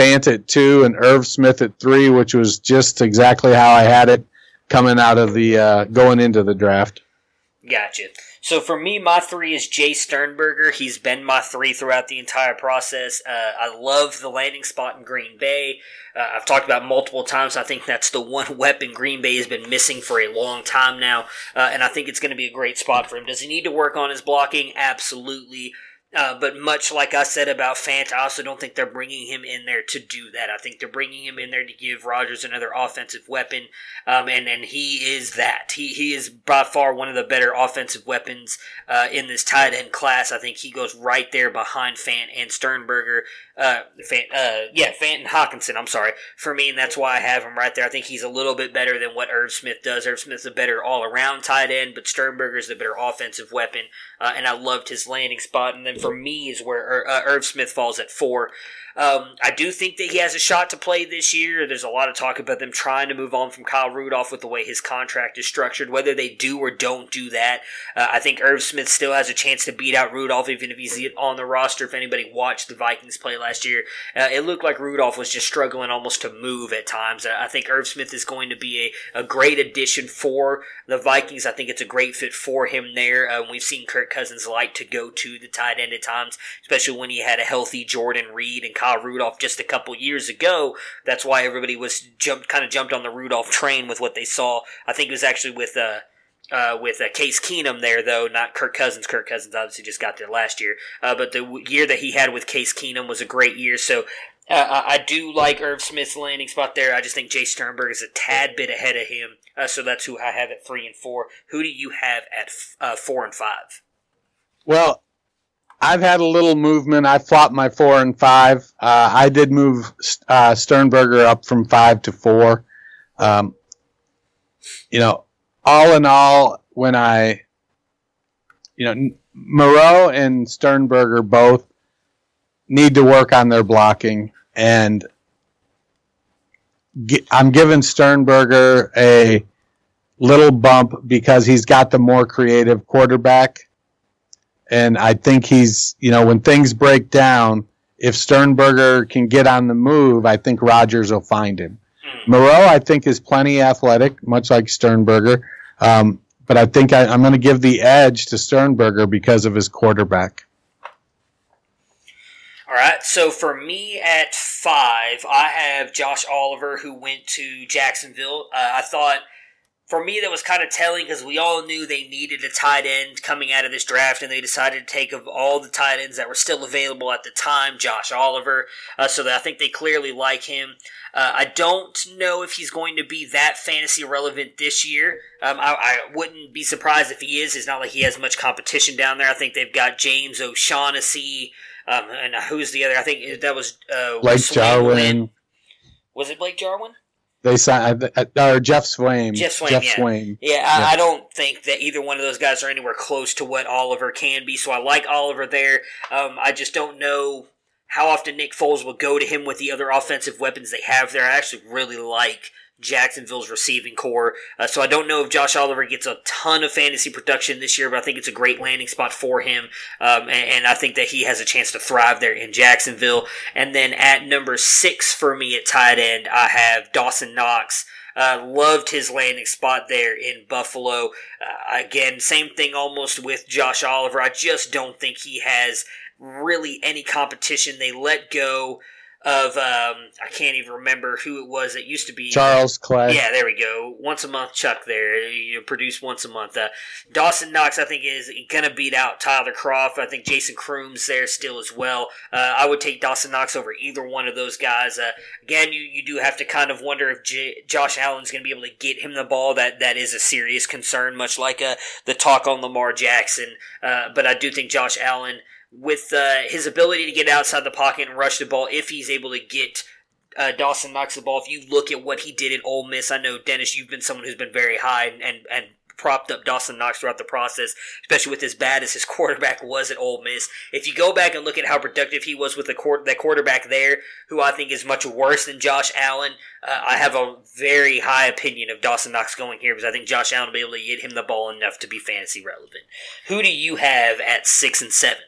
Fant at two, and Irv Smith at three, which was just exactly how I had it coming out of the, uh, going into the draft. Gotcha. So for me, my three is Jace Sternberger. He's been my three throughout the entire process. Uh, I love the landing spot in Green Bay. Uh, I've talked about multiple times. I think that's the one weapon Green Bay has been missing for a long time now, uh, and I think it's going to be a great spot for him. Does he need to work on his blocking? Absolutely. Uh, but much like I said about Fant, I also don't think they're bringing him in there to do that. I think they're bringing him in there to give Rodgers another offensive weapon, um, and and he is that. He he is by far one of the better offensive weapons uh, in this tight end class. I think he goes right there behind Fant and Sternberger. Uh, Fant, uh, yeah, Fant and Hockenson. I'm sorry for me, and that's why I have him right there. I think he's a little bit better than what Irv Smith does. Irv Smith's a better all around tight end, but Sternberger's the better offensive weapon, uh, and I loved his landing spot. And then for me is where uh, Irv Smith falls at four. Um, I do think that he has a shot to play this year. There's a lot of talk about them trying to move on from Kyle Rudolph with the way his contract is structured. Whether they do or don't do that, uh, I think Irv Smith still has a chance to beat out Rudolph, even if he's on the roster. If anybody watched the Vikings play last year, uh, it looked like Rudolph was just struggling almost to move at times. I think Irv Smith is going to be a, a great addition for the Vikings. I think it's a great fit for him there. Uh, we've seen Kirk Cousins like to go to the tight end at times, especially when he had a healthy Jordan Reed and Kyle Rudolph just a couple years ago. That's why everybody was jumped, kind of jumped on the Rudolph train with what they saw. I think it was actually with uh, uh, with uh, Case Keenum there, though, not Kirk Cousins. Kirk Cousins obviously just got there last year. Uh, but the year that he had with Case Keenum was a great year. So uh, I do like Irv Smith's landing spot there. I just think Jace Sternberg is a tad bit ahead of him. Uh, so that's who I have at three and four. Who do you have at f- uh, four and five? Well, I've had a little movement. I flopped my four and five. Uh, I did move uh, Sternberger up from five to four. Um, you know, all in all, when I, you know, Moreau and Sternberger both need to work on their blocking, and I'm giving Sternberger a little bump because he's got the more creative quarterback. And I think he's, you know, when things break down, if Sternberger can get on the move, I think Rodgers will find him. Moreau, I think, is plenty athletic, much like Sternberger. Um, but I think I, I'm going to give the edge to Sternberger because of his quarterback. All right, so for me at five, I have Josh Oliver, who went to Jacksonville. Uh, I thought for me that was kind of telling because we all knew they needed a tight end coming out of this draft, and they decided to take of all the tight ends that were still available at the time, Josh Oliver. Uh, so that I think they clearly like him. Uh, I don't know if he's going to be that fantasy relevant this year. Um, I, I, wouldn't be surprised if he is. It's not like he has much competition down there. I think they've got James O'Shaughnessy. Um, and who's the other? I think that was uh, Blake Jarwin. Was it Blake Jarwin? They signed uh, or Geoff Swaim. Geoff Swaim. Geoff yeah, Swaim. yeah. I, I, don't think that either one of those guys are anywhere close to what Oliver can be. So I like Oliver there. Um, I just don't know how often Nick Foles will go to him with the other offensive weapons they have there. I actually really like Jacksonville's receiving corps. Uh, so I don't know if Josh Oliver gets a ton of fantasy production this year, but I think it's a great landing spot for him. Um, and, and, I think that he has a chance to thrive there in Jacksonville. And then at number six for me at tight end, I have Dawson Knox. Uh, loved his landing spot there in Buffalo. Uh, again, same thing almost with Josh Oliver. I just don't think he has really any competition. They let go of um, I can't even remember who it was. It used to be Charles Clay. Yeah, there we go. Once a month, Chuck. There, you produce once a month. Uh, Dawson Knox, I think, is gonna beat out Tyler Kroft. I think Jason Croom's there still as well. Uh, I would take Dawson Knox over either one of those guys. Uh, again, you, you do have to kind of wonder if J- Josh Allen's gonna be able to get him the ball. That that is a serious concern, much like uh, the talk on Lamar Jackson. Uh, but I do think Josh Allen with uh, his ability to get outside the pocket and rush the ball if he's able to get uh, Dawson Knox the ball. If you look at what he did at Ole Miss, I know Dennis, you've been someone who's been very high and and, and propped up Dawson Knox throughout the process, especially with as bad as his quarterback was at Ole Miss. If you go back and look at how productive he was with the court, that quarterback there, who I think is much worse than Josh Allen, uh, I have a very high opinion of Dawson Knox going here because I think Josh Allen will be able to get him the ball enough to be fantasy relevant. Who do you have at six and seven?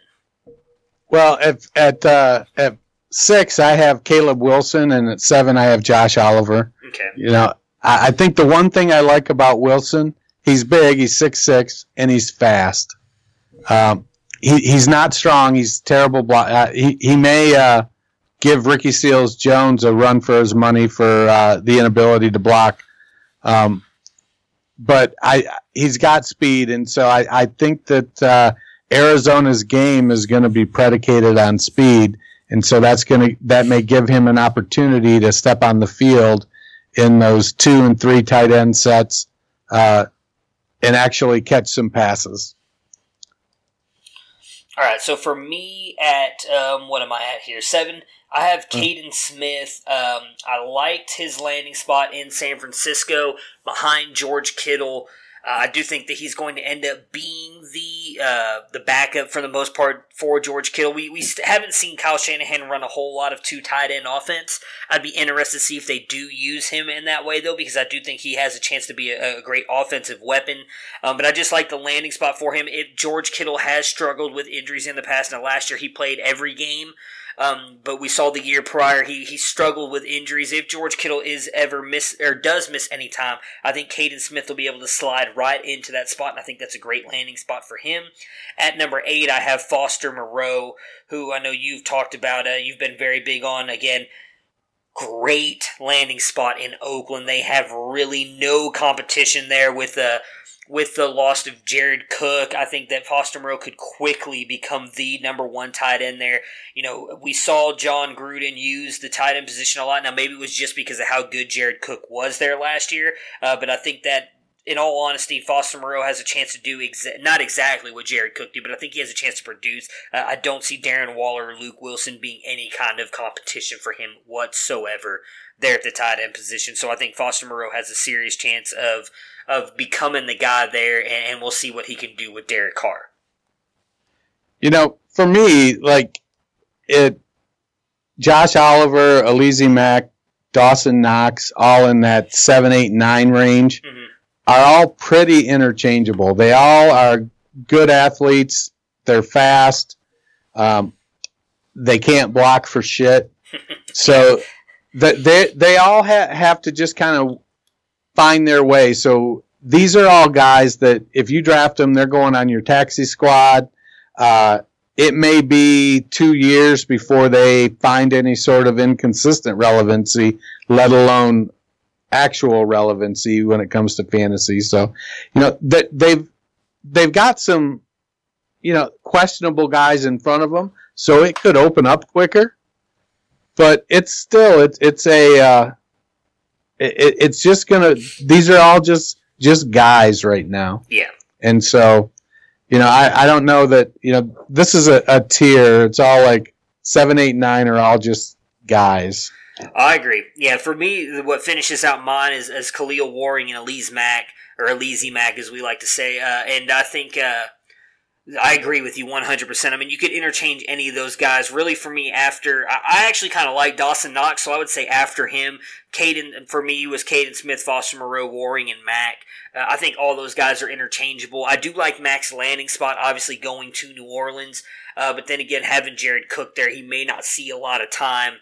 Well, at at uh, at six, I have Caleb Wilson, and at seven, I have Josh Oliver. Okay. You know, I, I think the one thing I like about Wilson, he's big, he's six six, and he's fast. Um, he, he's not strong. He's terrible. Block. Uh, he he may uh, give Ricky Seals Jones a run for his money for uh, the inability to block. Um, but I he's got speed, and so I, I think that uh, Arizona's game is going to be predicated on speed, and so that's going to that may give him an opportunity to step on the field in those two and three tight end sets uh, and actually catch some passes. All right, so for me at um, what am I at here? Seven. I have Hmm. Kaden Smith. Um, I liked his landing spot in San Francisco behind George Kittle. Uh, I do think that he's going to end up being the uh, the backup for the most part for George Kittle. We we st- haven't seen Kyle Shanahan run a whole lot of two tight end offense. I'd be interested to see if they do use him in that way though, because I do think he has a chance to be a, a great offensive weapon. Um, but I just like the landing spot for him. If George Kittle has struggled with injuries in the past, now last year he played every game. Um, but we saw the year prior he, he struggled with injuries. If George Kittle is ever miss or does miss any time, I think Kaden Smith will be able to slide right into that spot, and I think that's a great landing spot for him. At number eight, I have Foster Moreau, who I know you've talked about. Uh, you've been very big on again. Great landing spot in Oakland. They have really no competition there with uh, with the loss of Jared Cook, I think that Foster Moreau could quickly become the number one tight end there. You know, we saw Jon Gruden use the tight end position a lot. Now, maybe it was just because of how good Jared Cook was there last year, uh, but I think that. In all honesty, Foster Moreau has a chance to do exa- not exactly what Jared Cook did, but I think he has a chance to produce. Uh, I don't see Darren Waller or Luke Wilson being any kind of competition for him whatsoever there at the tight end position. So I think Foster Moreau has a serious chance of of becoming the guy there, and, and we'll see what he can do with Derek Carr. You know, for me, like it, Josh Oliver, Alize Mack, Dawson Knox, all in that seven, eight, nine range, Mhm. are all pretty interchangeable. They all are good athletes. They're fast. Um, they can't block for shit. So the, they they all ha- have to just kind of find their way. So these are all guys that if you draft them, they're going on your taxi squad. Uh, it may be two years before they find any sort of inconsistent relevancy, let alone actual relevancy when it comes to fantasy. So, you know, that they've they've got some, you know, questionable guys in front of them, so it could open up quicker. But it's still it's it's a uh, it, it's just gonna. These are all just just guys right now. Yeah. And so, you know, I, I don't know that, you know, this is a, a tier. It's all like seven, eight, nine are all just guys. I agree. Yeah, for me, what finishes out mine is, is Kahale Warring and Alize Mack, or Elise Mack, as we like to say. Uh, and I think uh, I agree with you 100%. I mean, you could interchange any of those guys. Really, for me, after I, actually kind of like Dawson Knox, so I would say after him, Kaden, for me, was Kaden Smith, Foster Moreau, Warring, and Mack. Uh, I think all those guys are interchangeable. I do like Mack's landing spot, obviously going to New Orleans. Uh, but then again, having Jared Cook there, he may not see a lot of time.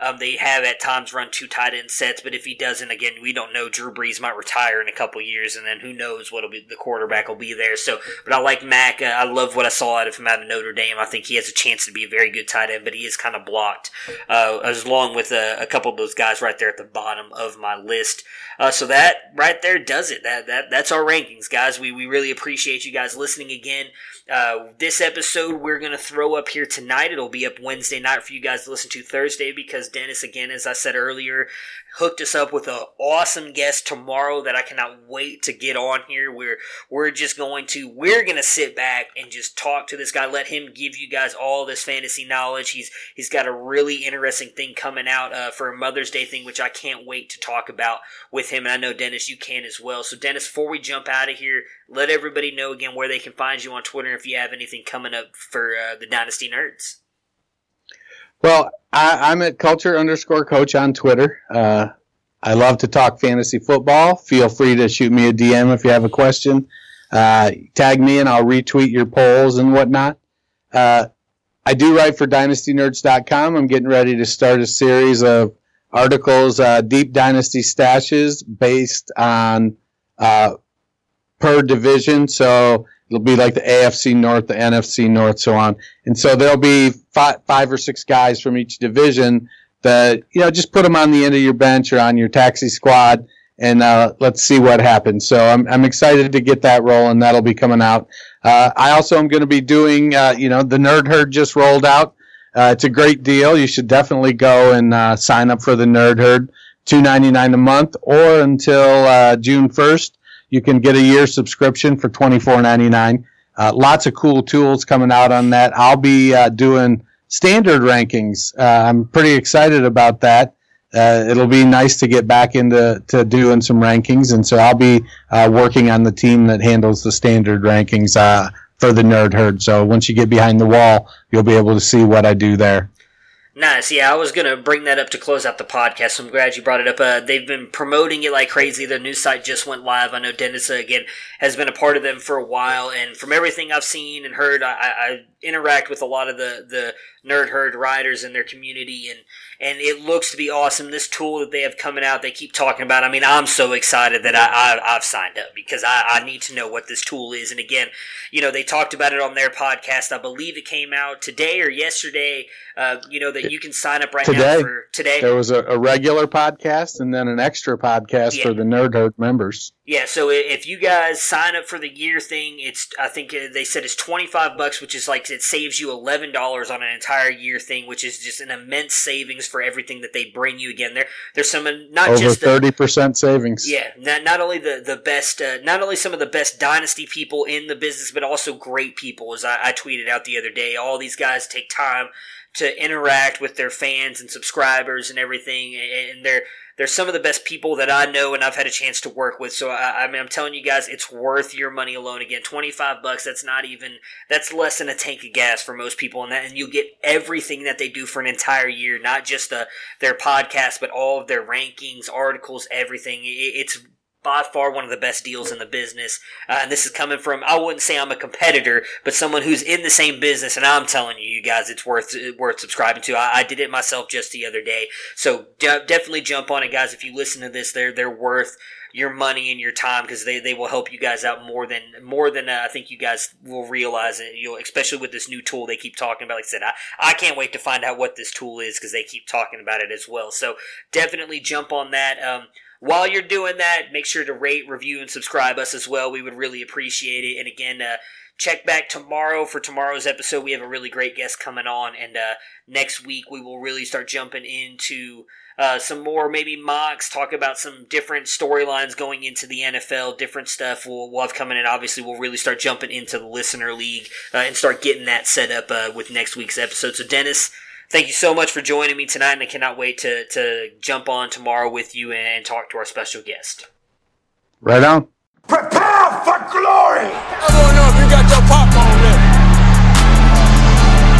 Um, they have at times run two tight end sets, but if he doesn't, again, we don't know. Drew Brees might retire in a couple years, and then who knows what'll be the quarterback will be there. So, but I like Mack. Uh, I love what I saw out of him out of Notre Dame. I think he has a chance to be a very good tight end, but he is kind of blocked, uh, as long with a, a couple of those guys right there at the bottom of my list. Uh, so that right there does it. That that that's our rankings, guys. We we really appreciate you guys listening again. Uh, this episode we're gonna throw up here tonight. It'll be up Wednesday night for you guys to listen to Thursday because Dennis, again, as I said earlier, hooked us up with an awesome guest tomorrow that I cannot wait to get on here. We're we're just going to we're gonna sit back and just talk to this guy, let him give you guys all this fantasy knowledge. He's he's got a really interesting thing coming out uh, for a Mother's Day thing, which I can't wait to talk about with him. And I know Dennis, you can as well. So Dennis, before we jump out of here, let everybody know again where they can find you on Twitter if you have anything coming up for uh, the Dynasty Nerds. Well, I, I'm at culture underscore coach on Twitter. Uh, I love to talk fantasy football. Feel free to shoot me a DM if you have a question. Uh, tag me and I'll retweet your polls and whatnot. Uh, I do write for dynastynerds.com. I'm getting ready to start a series of articles, uh, deep dynasty stashes based on uh, per division. So it'll be like the AFC North, the NFC North, so on. And so there'll be five, five or six guys from each division that you know just put them on the end of your bench or on your taxi squad, and uh, let's see what happens. So I'm I'm excited to get that rolling. That'll be coming out Uh, I also am going to be doing, uh, you know, the Nerd Herd just rolled out. Uh, it's a great deal. You should definitely go and uh, sign up for the Nerd Herd, two ninety nine a month, or until uh, June first, you can get a year subscription for twenty four ninety nine. Uh, lots of cool tools coming out on that. I'll be uh, doing standard rankings. Uh, I'm pretty excited about that. Uh, it'll be nice to get back into to doing some rankings, and so I'll be uh, working on the team that handles the standard rankings uh, for the Nerd Herd. So once you get behind the wall, you'll be able to see what I do there. Nice. Yeah, I was to bring that up to close out the podcast, I'm glad you brought it up. Uh, they've been promoting it like crazy. The news site just went live. I know Dennis, uh, again, has been a part of them for a while, and from everything I've seen and heard, I, I interact with a lot of the, the nerd herd riders in their community, and, and it looks to be awesome. This tool that they have coming out, they keep talking about. I mean, I'm so excited that I, I, have signed up because I, I need to know what this tool is. And again, you know, they talked about it on their podcast. I believe it came out today or yesterday. Uh, you know that you can sign up right today, now for today. There was a, a regular podcast and then an extra podcast Yeah. for the Nerd Herd members. Yeah, so if you guys sign up for the year thing, it's I think uh, they said it's twenty five bucks, which is like it saves you eleven dollars on an entire year thing, which is just an immense savings for everything that they bring you. Again, there there's some uh, not Over just the, thirty percent savings. yeah, not, not only the the best, uh, not only some of the best dynasty people in the business, but also great people. As I, I tweeted out the other day, all these guys take time to interact with their fans and subscribers and everything, and they're they're some of the best people that I know and I've had a chance to work with. So I, I mean, I'm telling you guys, it's worth your money alone. Again, 25 bucks. That's not even that's less than a tank of gas for most people, and that and you get everything that they do for an entire year, not just the their podcast, but all of their rankings, articles, everything. It, it's by far one of the best deals in the business. Uh, and this is coming from, I wouldn't say I'm a competitor, but someone who's in the same business. And I'm telling you, you guys, it's worth, worth subscribing to. I, I did it myself just the other day. So de- definitely jump on it, guys. If you listen to this, they're, they're worth your money and your time because they, they will help you guys out more than, more than uh, I think you guys will realize it. You'll, especially with this new tool they keep talking about. Like I said, I, I can't wait to find out what this tool is because they keep talking about it as well. So definitely jump on that. Um, while you're doing that, make sure to rate, review, and subscribe us as well. We would really appreciate it. And again, uh, check back tomorrow for tomorrow's episode. We have a really great guest coming on, and uh, next week we will really start jumping into uh, some more maybe mocks, talk about some different storylines going into the NFL, different stuff we'll, we'll have coming in. Obviously, we'll really start jumping into the listener league uh, and start getting that set up uh, with next week's episode. So, Dennis, thank you so much for joining me tonight, and I cannot wait to, to jump on tomorrow with you and talk to our special guest. Right on. Prepare for glory! I wanna know if you got your popcorn ready.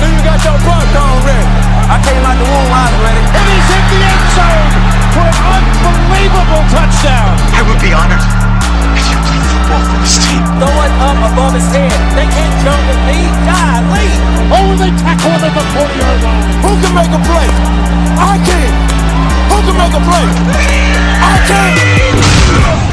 Do you got your popcorn ready? I came out the womb, I was ready. And he's hit the end zone for an unbelievable touchdown. I would be honored if you played football for this team. Throw it up above his head. They can't jump with me. Golly. Only they tackle at the 40 yard line. Who can make a play? I can. Who can make a play? I can.